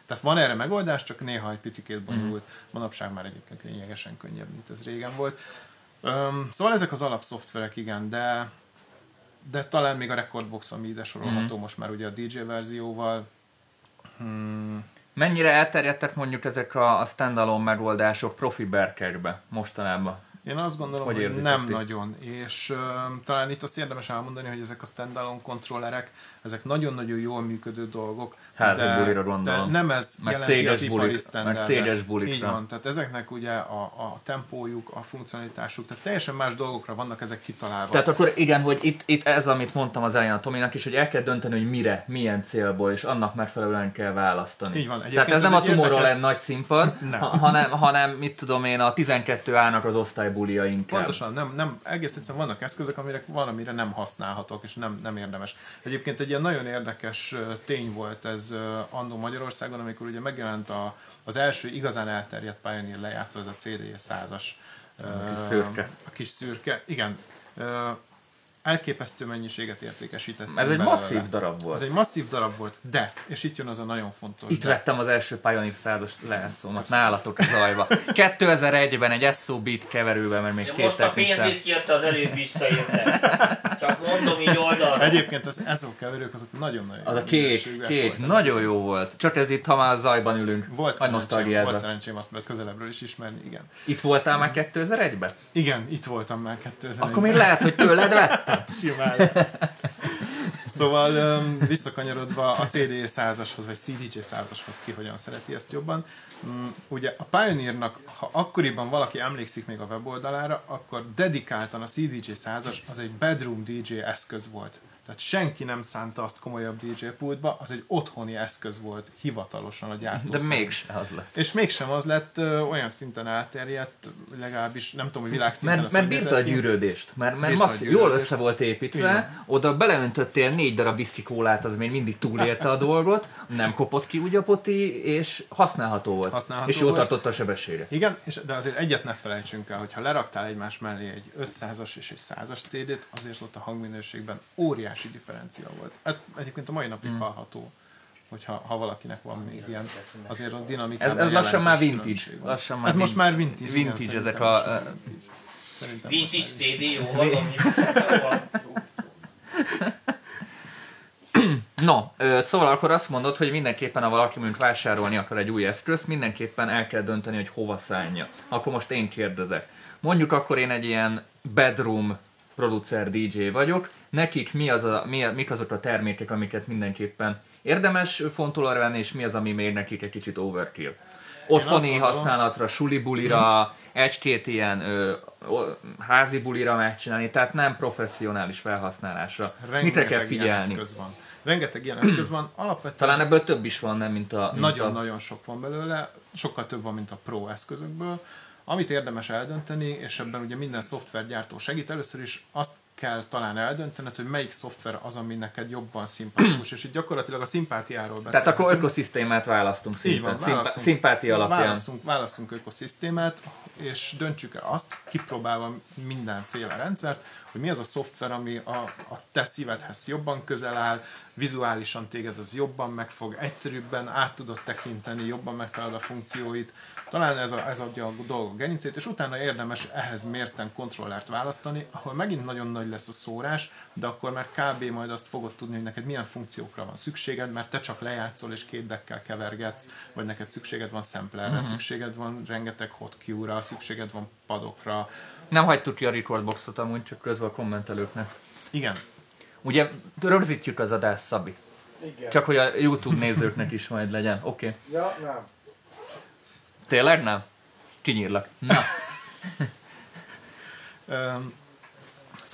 tehát van erre megoldás, csak néha egy picikét bonyolult. Manapság már egyébként lényegesen könnyebb, mint ez régen volt. Öm, szóval ezek az alapszoftverek, igen, de de talán még a Recordbox, ami ide sorolható most már ugye a DJ verzióval. Mennyire elterjedtek mondjuk ezek a, a standalone megoldások profi berkekbe mostanában? Én azt gondolom, Hogy hogy, nem ti? nagyon, és uh, talán itt azt érdemes elmondani, hogy ezek a standalone kontrollerek, ezek nagyon-nagyon jól működő dolgok. Házi de, bulira gondolom. De nem ez Meg jelenti céges az ipari bulik- meg céges bulikra. Így van, tehát ezeknek ugye a, a tempójuk, a funkcionalitásuk, tehát teljesen más dolgokra vannak ezek kitalálva. Tehát akkor igen, hogy itt, itt ez, amit mondtam az elején a Tominak is, hogy el kell dönteni, hogy mire, milyen célból, és annak megfelelően kell választani. Így van. Tehát Egyébként ez nem ez a Tomorrowland érdekes- nagy színpad, Nem. ha, hanem, hanem, mit tudom én, a 12 állnak az osztálybulia inkább. Pontosan, nem, nem, egész egyszerűen vannak eszközök, amire valamire nem használhatok, és nem, nem érdemes. Egyébként egy ilyen nagyon érdekes tény volt ez ö, annó Magyarországon, amikor ugye megjelent a, az első igazán elterjedt Pioneer lejátszó, ez a CD 100-as. A kis szürke. A kis szürke, igen. Elképesztő mennyiséget értékesített. Ez egy masszív darab volt. Ez egy masszív darab volt, de, és itt jön az a nagyon fontos. Itt de. vettem az első Pioneer százas lejátszómat nálatok zajba. 2001-ben egy SO beat keverőben, mert még Ja, két most a pénzét kérte, az előbb visszaérte. Csak mondom így oldalra. Egyébként ez, ezek a keverők azok nagyon-nagyon Az a jó kék, kék, nagyon jó volt. Csak ez itt, ha már zajban ülünk. Volt Nagy szerencsém, volt szerencsém azt közelebbről is ismerni, igen. Itt voltál már 2001-ben? Igen, itt voltam már 2001 Akkor még lehet, hogy tőled vettem. Simán. Szóval visszakanyarodva a CD 100-ashoz, vagy CDJ 100-ashoz ki hogyan szereti ezt jobban. Um, ugye a Pioneernak, ha akkoriban valaki emlékszik még a weboldalára, akkor dedikáltan a CDJ 100-as az egy bedroom DJ eszköz volt. Tehát senki nem szánta azt komolyabb DJ pultba, az egy otthoni eszköz volt hivatalosan a gyártó De szerint. mégse az lett. És mégsem az lett ö, olyan szinten elterjedt, legalábbis nem tudom, hogy világszinten Mert, mert bírta a gyűrődést, mert, mert a masszív, jól gyűrődést. össze volt Igen. építve, oda beleöntöttél négy darab whisky kólát, az még mindig túlélte a dolgot, nem kopott ki úgy a poti, és használható volt. Használható és jól volt. tartotta a sebességre. Igen, és, de azért egyet ne felejtsünk el, hogy ha leraktál egymás mellé egy 500-as és egy 100-as CD-t, azért ott a hangminőségben óriási differencia volt. Ez egyébként a mai napig Hmm. hallható, hogyha ha valakinek van még ilyen, azért a Ez, dinamikában ez lassan már vintage. Lassan már Ez most már vintage. igen, vintage ezek szerintem a... vintage. Szerintem Vintage CD, jó. No, szóval akkor azt mondod, hogy mindenképpen, ha valaki mondjuk vásárolni akar egy új eszközt, mindenképpen el kell dönteni, hogy hova szállja. Akkor most én kérdezek. Mondjuk akkor én egy ilyen bedroom producer DJ vagyok, nekik mi az a, mi, mik azok a termékek, amiket mindenképpen érdemes fontolóra venni, és mi az, ami még nekik egy kicsit overkill. Otthoni használatra, suli bulira, egy-két ilyen ö, ö, házi bulira megcsinálni, tehát nem professzionális felhasználásra. Rengeteg kell ilyen figyelni? eszköz van. Rengeteg ilyen eszköz van. Alapvetően Talán ebből több is van, nem mint a... mint a... Nagyon-nagyon sok van belőle, sokkal több van, mint a Pro eszközökből. Amit érdemes eldönteni, és ebben ugye minden szoftvergyártó segít, először is azt kell talán eldöntened, hogy melyik szoftver az, ami neked jobban szimpatikus, és itt gyakorlatilag a szimpátiáról beszélünk. Tehát akkor ökoszisztémát választunk Így szinten. van, Szimpa- válaszunk, szimpátia alapján. Válaszunk, válaszunk ökoszisztémát, és döntsük el azt, kipróbálva mindenféle rendszert, hogy mi az a szoftver, ami a, a te szívedhez jobban közel áll, vizuálisan téged az jobban megfog, egyszerűbben át tudod tekinteni, jobban megtalálod a funkcióit. Talán ez, a, ez adja a dolgok gerincét, és utána érdemes ehhez mérten kontrollert választani, ahol megint nagyon nagy lesz a szórás, de akkor már kb. majd azt fogod tudni, hogy neked milyen funkciókra van szükséged, mert te csak lejátszol és két deckkel kevergetsz, vagy neked szükséged van samplerre, Mhm. uh-huh. szükséged van rengeteg hot cue-ra, szükséged van padokra. Nem hagytuk ki a recordboxot amúgy, csak közben a kommentelőknek. Igen, Ugye rögzítjük az adást, Szabi. Igen. Csak hogy a YouTube nézőknek is majd legyen. Oké. Okay. Ja, nem. Tényleg nem? Kinyírlak. Na.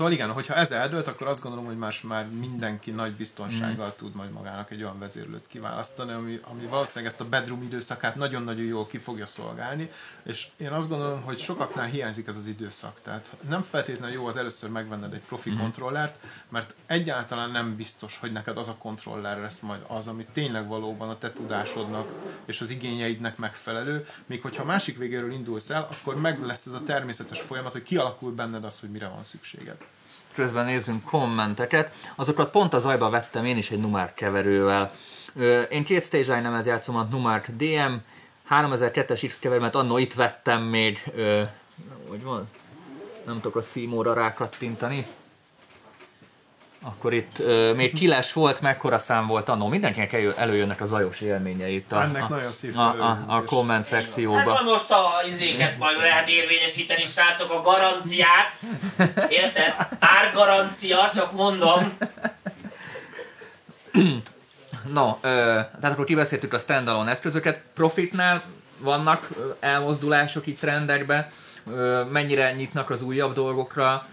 Szóval igen, hogyha ez eldőlt, akkor azt gondolom, hogy más már mindenki nagy biztonsággal mm. tud majd magának egy olyan vezérlőt kiválasztani, ami, ami valószínűleg ezt a bedroom időszakát nagyon-nagyon jól ki fogja szolgálni, és én azt gondolom, hogy sokaknál hiányzik ez az időszak. Tehát nem feltétlenül jó az először megvenned egy profi mm. kontrollert, mert egyáltalán nem biztos, hogy neked az a kontroller lesz majd az, ami tényleg valóban a te tudásodnak és az igényeidnek megfelelő, még hogyha másik végéről indulsz el, akkor meg lesz ez a természetes folyamat, hogy kialakul benned az, hogy mire van szükséged közben nézzünk kommenteket, azokat pont az ajba vettem én is egy Numart keverővel. Én két stage line ez játszom a Numart DM, 3002-es X keverőmet annó itt vettem még, hogy van? Nem tudok a Seymour-ra rákattintani. Akkor itt ö, még kiles volt, mekkora szám volt annó. Mindenkinek elő, előjönnek a zajos élményei itt a, Ennek a, nagyon szív a, a, a komment Hát szekcióba. van most a izéket majd lehet érvényesíteni, srácok, a garanciát. Érted? Árgarancia, csak mondom. No, ö, tehát akkor kibeszéltük a standalone eszközöket. Profitnál vannak elmozdulások itt trendekbe, ö, mennyire nyitnak az újabb dolgokra.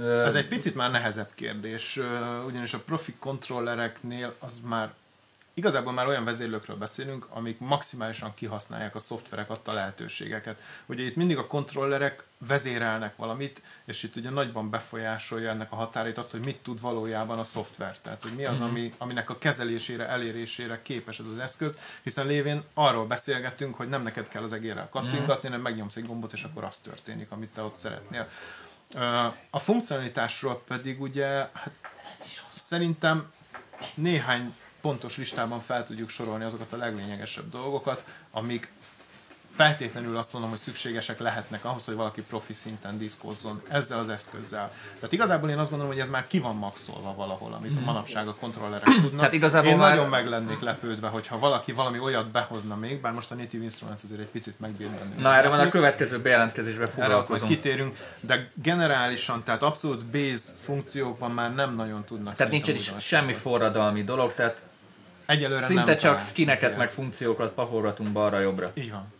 Ez egy picit már nehezebb kérdés, ugyanis a profi kontrollereknél az már igazából már olyan vezérlőkről beszélünk, amik maximálisan kihasználják a szoftverek adta lehetőségeket. Ugye itt mindig a kontrollerek vezérelnek valamit, és itt ugye nagyban befolyásolja ennek a határait azt, hogy mit tud valójában a szoftver. Tehát, hogy mi az, ami, aminek a kezelésére, elérésére képes ez az eszköz, hiszen lévén arról beszélgettünk, hogy nem neked kell az egérrel kattingatni, hanem megnyomsz egy gombot, és akkor az történik, amit te ott szeretnél. A funkcionalitásról pedig ugye, hát szerintem néhány pontos listában fel tudjuk sorolni azokat a leglényegesebb dolgokat, amik feltétlenül azt mondom, hogy szükségesek lehetnek ahhoz, hogy valaki profi szinten diszkózzon ezzel az eszközzel. Tehát igazából én azt gondolom, hogy ez már ki van maxolva valahol, amit a manapság a kontrollerek tudnak. Mhm. Tehát igazából én már- nagyon meg lennék lepődve, hogyha valaki valami olyat behozna még, bár most a Native Instruments azért egy picit megbír bennünk. Na erre van a következő bejelentkezésbe Erre foglalkozunk. kitérünk, de generálisan, tehát abszolút base funkciókban már nem nagyon tudnak Tehát nincs újdonságot. semmi forradalmi dolog, tehát Egyelőre szinte nem csak skineket ilyet. meg funkciókat pakolgatunk balra-jobbra. Így van.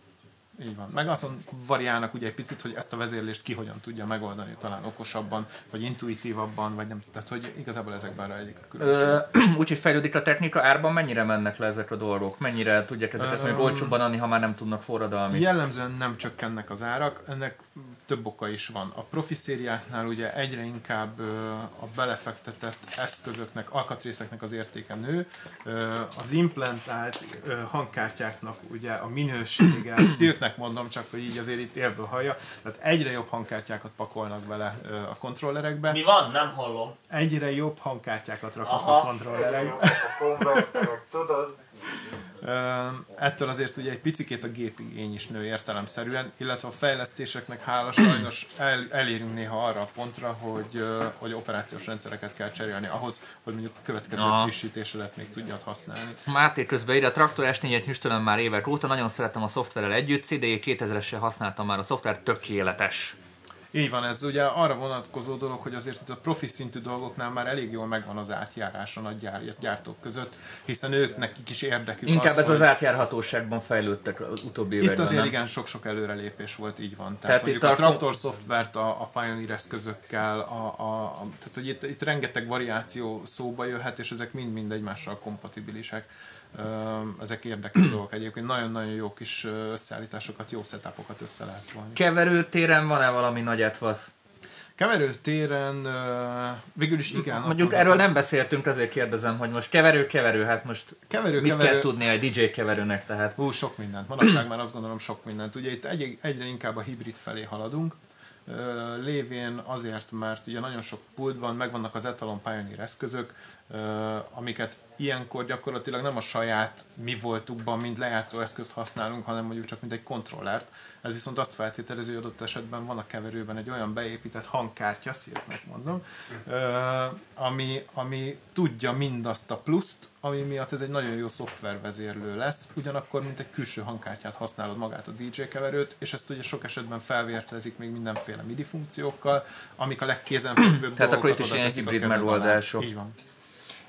Így van. Meg azon variálnak ugye egy picit, hogy ezt a vezérlést ki hogyan tudja megoldani, talán okosabban, vagy intuitívabban, vagy nem. Tehát, hogy igazából ezekben rejlik a különbség. Úgyhogy fejlődik a technika, árban mennyire mennek le ezek a dolgok? Mennyire tudják ezeket mondjuk olcsóbban adni, ha már nem tudnak forradalmi? Jellemzően nem csökkennek az árak, ennek több oka is van. A profi szériáknál ugye egyre inkább a belefektetett eszközöknek, alkatrészeknek az értéke nő, az implantált hangkártyáknak ugye a minősége, szilknek mondom csak, hogy így azért itt élből hallja, tehát egyre jobb hangkártyákat pakolnak bele a kontrollerekbe, Mi van? Nem hallom. egyre jobb hangkártyákat raknak Aha. a kontrollerekbe. A konverterek, tudod? Ettől azért ugye egy picikét a gépigény is nő értelemszerűen, illetve a fejlesztéseknek hála sajnos el, elérünk néha arra a pontra, hogy, hogy operációs rendszereket kell cserélni ahhoz, hogy mondjuk a következő Aha. frissítésre még tudjad használni. Máté közben írja, a traktor S4-et nyüstölöm már évek óta, nagyon szeretem a szoftverrel együtt, CDI 2000-essel használtam már a szoftver, tökéletes. Így van, ez ugye arra vonatkozó dolog, hogy azért itt a profi szintű dolgoknál már elég jól megvan az átjárás a nagy gyár, gyártók között, hiszen ők nekik is érdekük Inkább az, ez az hogy- átjárhatóságban fejlődtek az utóbbi Itt években, azért nem? igen sok-sok előrelépés volt, így van. Tehát, Tehát itt a traktor szoftvert a, a Pioneer eszközökkel, a, a, a, tehát hogy itt, itt rengeteg variáció szóba jöhet, és ezek mind-mind egymással kompatibilisek. Ezek érdekes dolgok egyébként. Nagyon-nagyon jó kis összeállításokat, jó setupokat össze lehet tolni. Keverőtéren van-e valami nagy etvasz? Keverőtéren végül is igen. Mondjuk erről nem beszéltünk, azért kérdezem, hogy most keverő, keverő, hát most Keverő, mit keverő, kell tudni egy DJ keverőnek, tehát Hú, sok mindent. Manapság már azt gondolom sok mindent. Ugye itt egy, egyre inkább a hibrid felé haladunk, lévén azért, mert ugye nagyon sok pultban megvannak az Etalon Pioneer eszközök, amiket ilyenkor gyakorlatilag nem a saját mi voltukban, mint lejátszó eszközt használunk, hanem mondjuk csak mint egy kontrollert. Ez viszont azt feltételező, hogy adott esetben van a keverőben egy olyan beépített hangkártya, szírtnek mondom, ami, ami tudja mindazt a pluszt, ami miatt ez egy nagyon jó szoftvervezérlő lesz, ugyanakkor mint egy külső hangkártyát használod magát a DJ keverőt, és ezt ugye sok esetben felvértezik még mindenféle MIDI funkciókkal, amik a legkézenfekvőbb Tehát akkor itt is ilyen hibrid megoldások. Így van.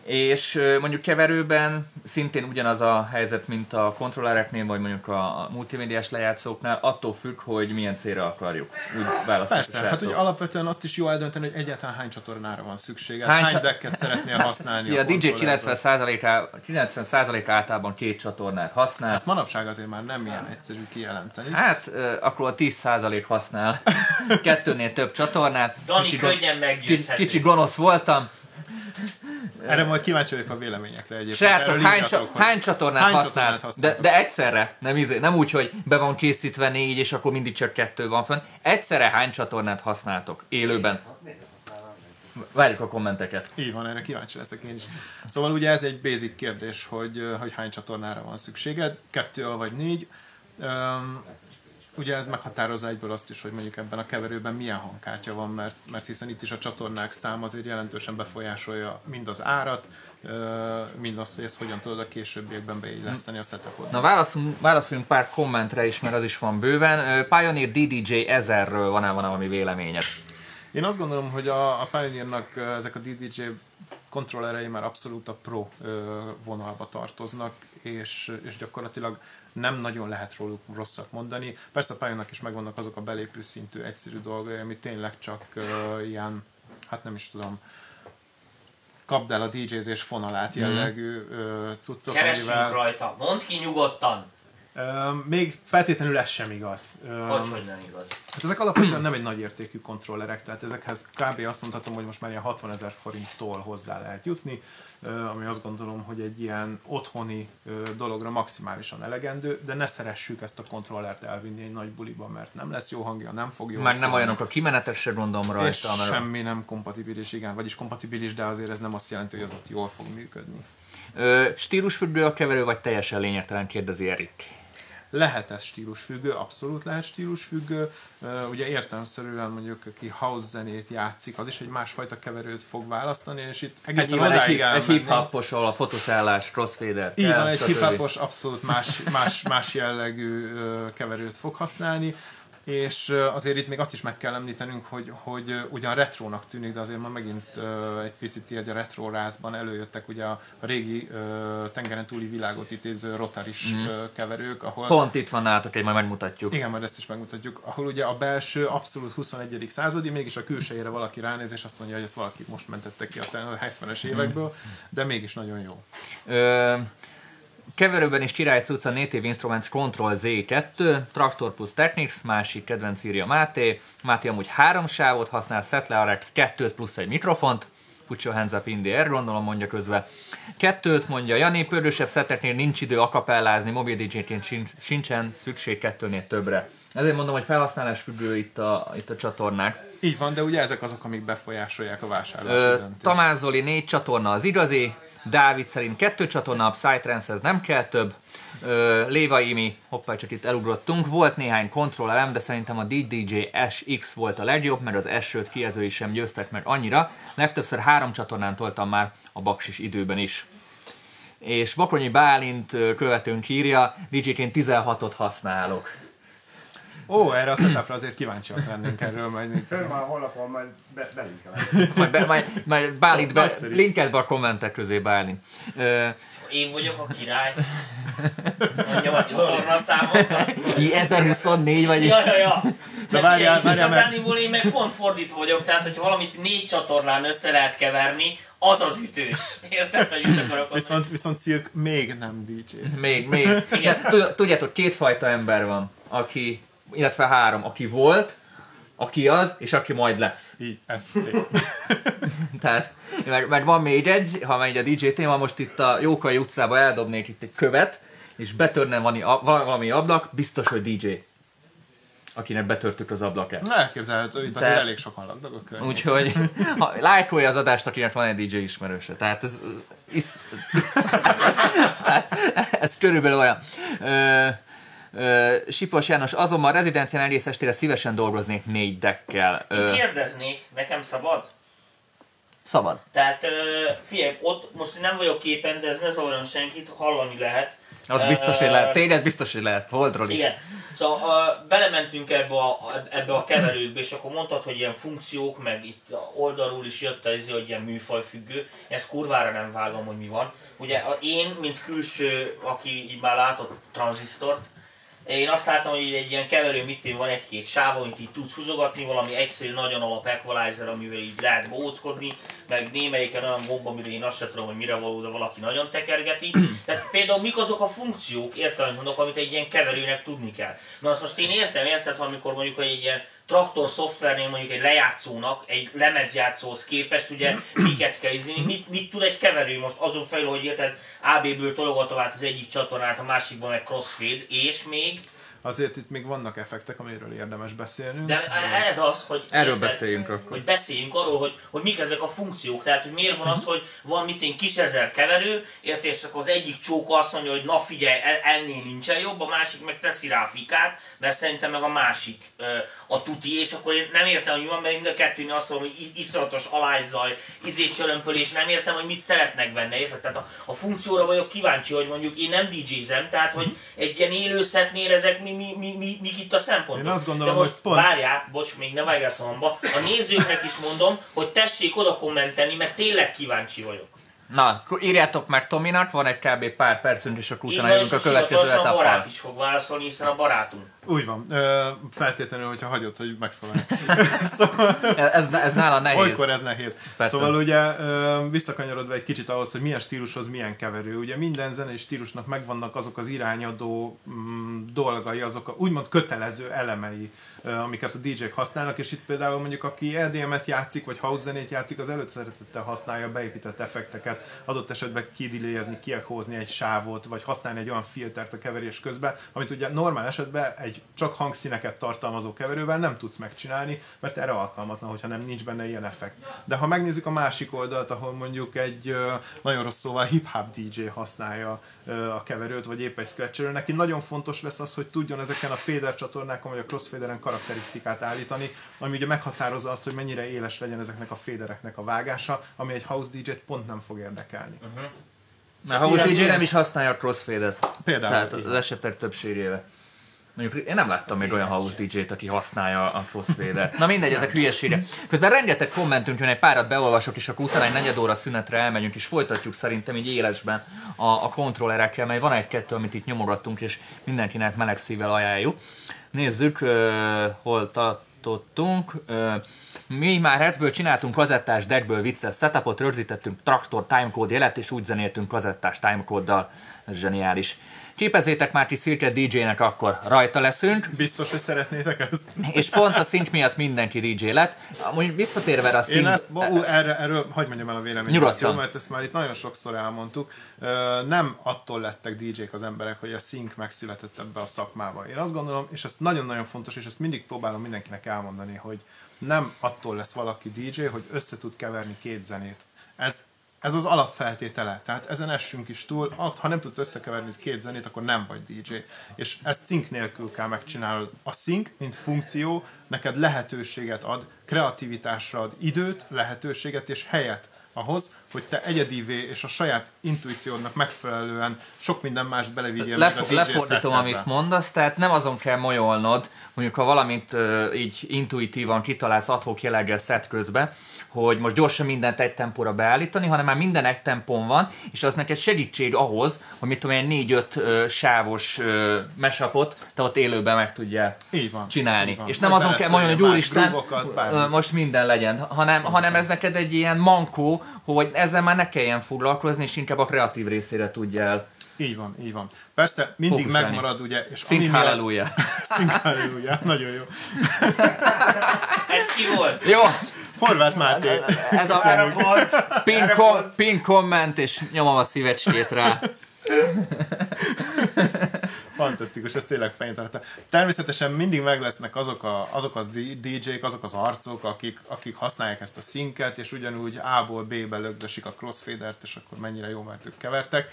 És mondjuk keverőben szintén ugyanaz a helyzet, mint a kontrollereknél, vagy mondjuk a a multimédiás lejátszóknál, attól függ, hogy milyen célra akarjuk. Úgy választjuk Persze, a hát hogy alapvetően azt is jó eldönteni, hogy egyáltalán hány csatornára van szükséged, Hány hány, decket szeretnél használni. Ja, a DJ kontrollerben. 90%-á 90% általában két csatornát használ. Ezt manapság azért már nem ilyen egyszerű kijelenteni. Hát, akkor a 10% használ kettőnél több csatornát. Dani Kicsi könnyen meggyőzhető. kicsi gonosz voltam. Erre majd kíváncsi vagyok a véleményekre egyébként. Srácok, hány, csa- hogy hány csatornát hány használ? De, de egyszerre, nem, izé, nem úgy, hogy be van készítve négy, és akkor mindig csak kettő van fönn. Egyszerre hány csatornát használtok élőben? Várjuk a kommenteket. Így van, erre kíváncsi leszek én is. Szóval ugye ez egy basic kérdés, hogy, hogy hány csatornára van szükséged, kettő vagy négy. Üm, ugye ez meghatározza egyből azt is, hogy mondjuk ebben a keverőben milyen hangkártya van, mert, mert hiszen itt is a csatornák száma azért jelentősen befolyásolja mind az árat, mind azt, hogy ezt hogyan tudod a későbbiekben beilleszteni a setupot. Na válaszolunk, válaszoljunk pár kommentre is, mert az is van bőven. Pioneer DDJ 1000-ről van-e van valami véleményed? Én azt gondolom, hogy a, a Pioneernak ezek a DDJ kontrollerei már abszolút a pro vonalba tartoznak, és, és gyakorlatilag nem nagyon lehet róluk rosszat mondani. Persze a Pioneernak is megvannak azok a belépő szintű egyszerű dolgai, ami tényleg csak ö, ilyen, hát nem is tudom, kapd el a DJ-zés fonalát jellegű ö, cuccok, Keressünk amivel... rajta. Mondd ki nyugodtan. Ö, még feltétlenül ez sem igaz. Ö, Hogy, hogy nem igaz. Hát ezek alapvetően nem egy nagy értékű kontrollerek, tehát ezekhez kb. azt mondhatom, hogy most már ilyen 60 ezer forinttól hozzá lehet jutni, ami azt gondolom, hogy egy ilyen otthoni dologra maximálisan elegendő, de ne szeressük ezt a kontrollert elvinni egy nagy buliba, mert nem lesz jó hangja, nem fog Meg nem szólni. olyanok a kimenetesre gondolom és rajta, mert semmi nem kompatibilis, igen, vagyis kompatibilis, de azért ez nem azt jelenti, hogy az ott jól fog működni. Ö, stílusfüggő a keverő, vagy teljesen lényegtelen, kérdezi Erik. Lehet ez stílusfüggő, abszolút lehet stílusfüggő. Ugye értelemszerűen mondjuk, aki house zenét játszik, az is egy másfajta keverőt fog választani, és itt egészen egy, odáig hip- egy hip-hopos, ahol a fotoszállás, crossfader. Így van, egy hip-hopos abszolút más, más, más jellegű keverőt fog használni, és azért itt még azt is meg kell említenünk, hogy, hogy ugyan retrónak tűnik, de azért ma megint egy picit így a retro rázban előjöttek ugye a, régi tengeren túli világot idéző rotaris mm. keverők, ahol Pont itt van nálatok egy, majd megmutatjuk. igen, majd ezt is megmutatjuk, ahol ugye a belső abszolút 21. századi, mégis a külsejére valaki ránéz, és azt mondja, hogy ezt valaki most mentette ki a te- a 70-es évekből, de mégis nagyon jó. Ö, keverőben is király cucca Native Instruments Control Z2, Traktor plus Technics, másik kedvenc írja Máté. Máté amúgy három sávot használ, Settler RX 2 plusz egy mikrofont, put your hands up in the air, gondolom mondja közben. Kettőt mondja Jani, pörősebb szetteknél nincs idő akapellázni, mobil DJ-ként sincs, sincsen szükség kettőnél többre. Ezért mondom, hogy felhasználás függő itt a, itt a csatornák. Így van, de ugye ezek azok, amik befolyásolják a vásárlási Ö, döntést. Tamás Zoli négy csatorna az igazi, Dávid szerint kettő csatorna, Psytrance-hez nem kell több. Léva Imi, hoppá, csak itt elugrottunk, volt néhány kontrollerem, de szerintem a DDJ SX volt a legjobb, mert az S5 kijelzői sem győztek meg annyira. Legtöbbször három csatornán toltam már a baksis időben is. És Bakronyi Bálint követőnk írja, DJ-ként 16-ot használok. Ó, erre a setupra azért kíváncsiak lennénk erről, majd még Fönn van a honlapon, majd be, belinkelem. Majd, be, majd, majd Bálint be, linked be a kommentek közé Bálint. Ö, Én vagyok a király. Mondjam a csatorna számokat. I 1024 vagy Ja, ja, ja. De várjál, várjál, mert- Igazániból én meg pont fordítva vagyok, tehát hogyha valamit négy csatornán össze lehet keverni, az az ütős. Érted, hogy mit akarok? Viszont, viszont Silk még nem DJ. Még, még. Tud- tudjátok, kétfajta ember van, aki, illetve három, aki volt, aki az, és aki majd lesz. Így, ez. Tehát, mert, mert van még egy, ha megy a DJ téma, most itt a Jókai utcába eldobnék itt egy követ, és betörne valami, valami ablak, biztos, hogy DJ. Akinek betörtük az ablakát. Elképzelhető, itt azért Tehát- elég sokan laknak a. Úgyhogy ha, lájkolja az adást, akinek van egy DJ ismerőse. Tehát ez, ez, tehát ez körülbelül olyan. Ö, ö, Sipos János, azonban a rezidencián egész estére szívesen dolgoznék négy deckkel. Én Ö, kérdeznék, nekem szabad? szabad. Tehát ö, figyelj, ott most nem vagyok képen, de ez ne zavarjon senkit, hallani lehet. Az biztos, hogy lehet. Tényleg biztos, hogy lehet. Holdról is. Igen. Szóval uh, belementünk ebbe a, ebbe a keverőkbe, és akkor mondtad, hogy ilyen funkciók, meg itt oldalról is jött ez, hogy ilyen műfajfüggő. Ezt kurvára nem vágom, hogy mi van. Ugye én, mint külső, aki így már látott tranzisztort, én azt látom, hogy egy ilyen keverő mitén van egy-két sáv, amit így tudsz húzogatni, valami egyszerű, nagyon alap equalizer, amivel így lehet bóckodni, meg némelyiken olyan gomb, amire én azt sem tudom, hogy mire való, de valaki nagyon tekergeti. Tehát például mik azok a funkciók, értem, amit mondok, amit egy ilyen keverőnek tudni kell. Na azt most én értem, érted, amikor mondjuk hogy egy ilyen traktor szoftvernél mondjuk egy lejátszónak, egy lemezjátszóhoz képest ugye miket kell izni, mit, mit tud egy keverő most azon felül, hogy érted, AB-ből tologatom át az egyik csatornát, a másikban meg crossfade, és még Azért itt még vannak effektek, amiről érdemes beszélnünk. de ez az, hogy... Erről érted, beszéljünk akkor. Hogy beszéljünk arról, hogy, hogy mik ezek a funkciók. Tehát, hogy miért van az, hogy van mit én kis ezer keverő, érted, és akkor az egyik csóka azt mondja, hogy na figyelj, el- ennél nincsen jobb, a másik meg teszi rá a fikát, mert szerintem meg a másik a tuti, és akkor én nem értem, hogy mi van, mert mind a kettőnél azt mondom, hogy iszonyatos alájzaj, izécsörömpölés, nem értem, hogy mit szeretnek benne, érted? Tehát a, a funkcióra vagyok kíváncsi, hogy mondjuk én nem DJ-zem, tehát hogy egy ilyen élőszetnél ezek mi, mi, mi, mi, mik itt a szempontok. Én azt gondolom, De most hogy pont- várjál, bocs, még ne vágj a szavamba, a nézőknek is mondom, hogy tessék oda kommentelni, mert tényleg kíváncsi vagyok. Na, írjátok meg Tominak, van egy kb. pár percünk, és akkor utána jövünk a következő hivatalosan a barát is fog válaszolni, hiszen a barátunk. Úgy van. Ö, feltétlenül, hogyha hagyod, hogy megszólalj. Ez, ez nála nehéz. Olykor ez nehéz. Persze. Szóval ugye ö, visszakanyarodva egy kicsit ahhoz, hogy milyen stílushoz milyen keverő. Ugye minden zenei stílusnak megvannak azok az irányadó mm, dolgai, azok a úgymond kötelező elemei, ö, amiket a DJ-k használnak, és itt például mondjuk aki EDM-et játszik, vagy house zenét játszik, az előszeretettel használja beépített effekteket, adott esetben kidiléjezni, kiekózni egy sávot, vagy használni egy olyan filtert a keverés közben, amit ugye normál esetben egy csak hangszíneket tartalmazó keverővel nem tudsz megcsinálni, mert erre alkalmatlan, hogyha nem nincs benne ilyen effekt. De ha megnézzük a másik oldalt, ahol mondjuk egy nagyon rossz szóval hip-hop DJ használja a keverőt, vagy épp egy scratcher, neki nagyon fontos lesz az, hogy tudjon ezeken a fader csatornákon, vagy a crossfaderen karakterisztikát állítani, ami ugye meghatározza azt, hogy mennyire éles legyen ezeknek a fadereknek a vágása, ami egy house DJ-t pont nem fog érdekelni. Mert House DJ nem is használja a crossfade-et. Például, Tehát az esetek többségével. Mondjuk én nem láttam még olyan house DJ-t, aki használja a crossfade-et. Na mindegy, ezek hülyeségek. Közben rengeteg kommentünk jön, egy párat beolvasok, és akkor utána egy negyed óra szünetre elmegyünk, és folytatjuk szerintem így élesben a, a kontrollerekkel, mert van egy-kettő, amit itt nyomogattunk, és mindenkinek meleg szívvel ajánljuk. Nézzük, uh, hol tartottunk. Uh, mi már Hetzből csináltunk kazettás deckből vicces setupot, rögzítettünk traktor timecode jelet, és úgy zenéltünk kazettás timecode-dal. Ez zseniális. Képezzétek már ki Szirke DJ-nek, akkor rajta leszünk. Biztos, hogy szeretnétek ezt? És pont a szint miatt mindenki DJ lett. Amúgy visszatérve a Én szint... ezt, bo, ú, erre, erről hagyd mondjam el a véleményemet, Nyugodtan. jó, mert ezt már itt nagyon sokszor elmondtuk. Nem attól lettek DJ-k az emberek, hogy a szink megszületett ebbe a szakmába. Én azt gondolom, és ez nagyon-nagyon fontos, és ezt mindig próbálom mindenkinek elmondani, hogy nem attól lesz valaki DJ, hogy össze tud keverni két zenét. Ez, ez az alapfeltétele. Tehát ezen essünk is túl. Ha nem tudsz összekeverni két zenét, akkor nem vagy DJ. És ezt szink nélkül kell megcsinálnod. A szink, mint funkció, neked lehetőséget ad, kreativitásra ad időt, lehetőséget és helyet ahhoz, hogy te egyedivé és a saját intuíciódnak megfelelően sok minden mást belevigyél meg a DJ lefordítom, amit mondasz, tehát nem azon kell molyolnod, mondjuk ha valamit uh, így intuitívan kitalálsz adhok jelleggel szett közben, hogy most gyorsan mindent egy tempóra beállítani, hanem már minden egy tempón van, és az neked segítség ahhoz, hogy mit tudom én, négy-öt sávos uh, mesapot te ott élőben meg tudjál Így van, csinálni. így van. És nem Vagy azon kell mondani, hogy úristen, ö, most minden legyen, hanem, hanem ez neked egy ilyen mankó, hogy ezzel már ne kelljen foglalkozni, és inkább a kreatív részére tudjál Így van, így van. Persze mindig Fókuszálni. megmarad ugye, és Szink ami miatt- halleluja. Szink halleluja, nagyon jó. Ez ki volt? Jó, Horváth Máté. ez a pin, kom, pin komment, és nyomom a szívecskét rá. Fantasztikus, ez tényleg fején Természetesen mindig meg lesznek azok, a, azok az DJ-k, azok az arcok, akik, akik használják ezt a szinket, és ugyanúgy A-ból B-be lögdösik a crossfadert, és akkor mennyire jó, mert ők kevertek.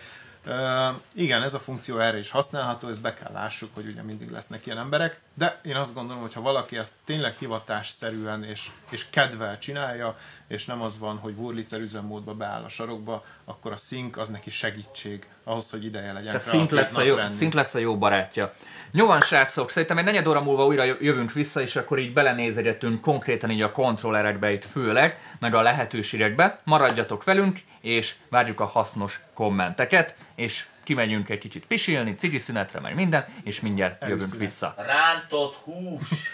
Igen, ez a funkció erre is használható, ezt be kell lássuk, hogy ugye mindig lesznek ilyen emberek, de én azt gondolom, hogy ha valaki ezt tényleg hivatásszerűen és, és kedvel csinálja, és nem az van, hogy Wurlitzer üzemmódba beáll a sarokba, akkor a sync az neki segítség ahhoz, hogy ideje legyen Tehát szint lesz, a jó, lenni. szint lesz a jó barátja. Van, srácok, szerintem egy negyed óra múlva újra jövünk vissza, és akkor így belenézegetünk konkrétan így a kontrollerekbe itt főleg, meg a lehetőségekbe. Maradjatok velünk, és várjuk a hasznos kommenteket, és kimegyünk egy kicsit pisilni, cigi szünetre, meg minden, és mindjárt jövünk vissza. Rántott hús!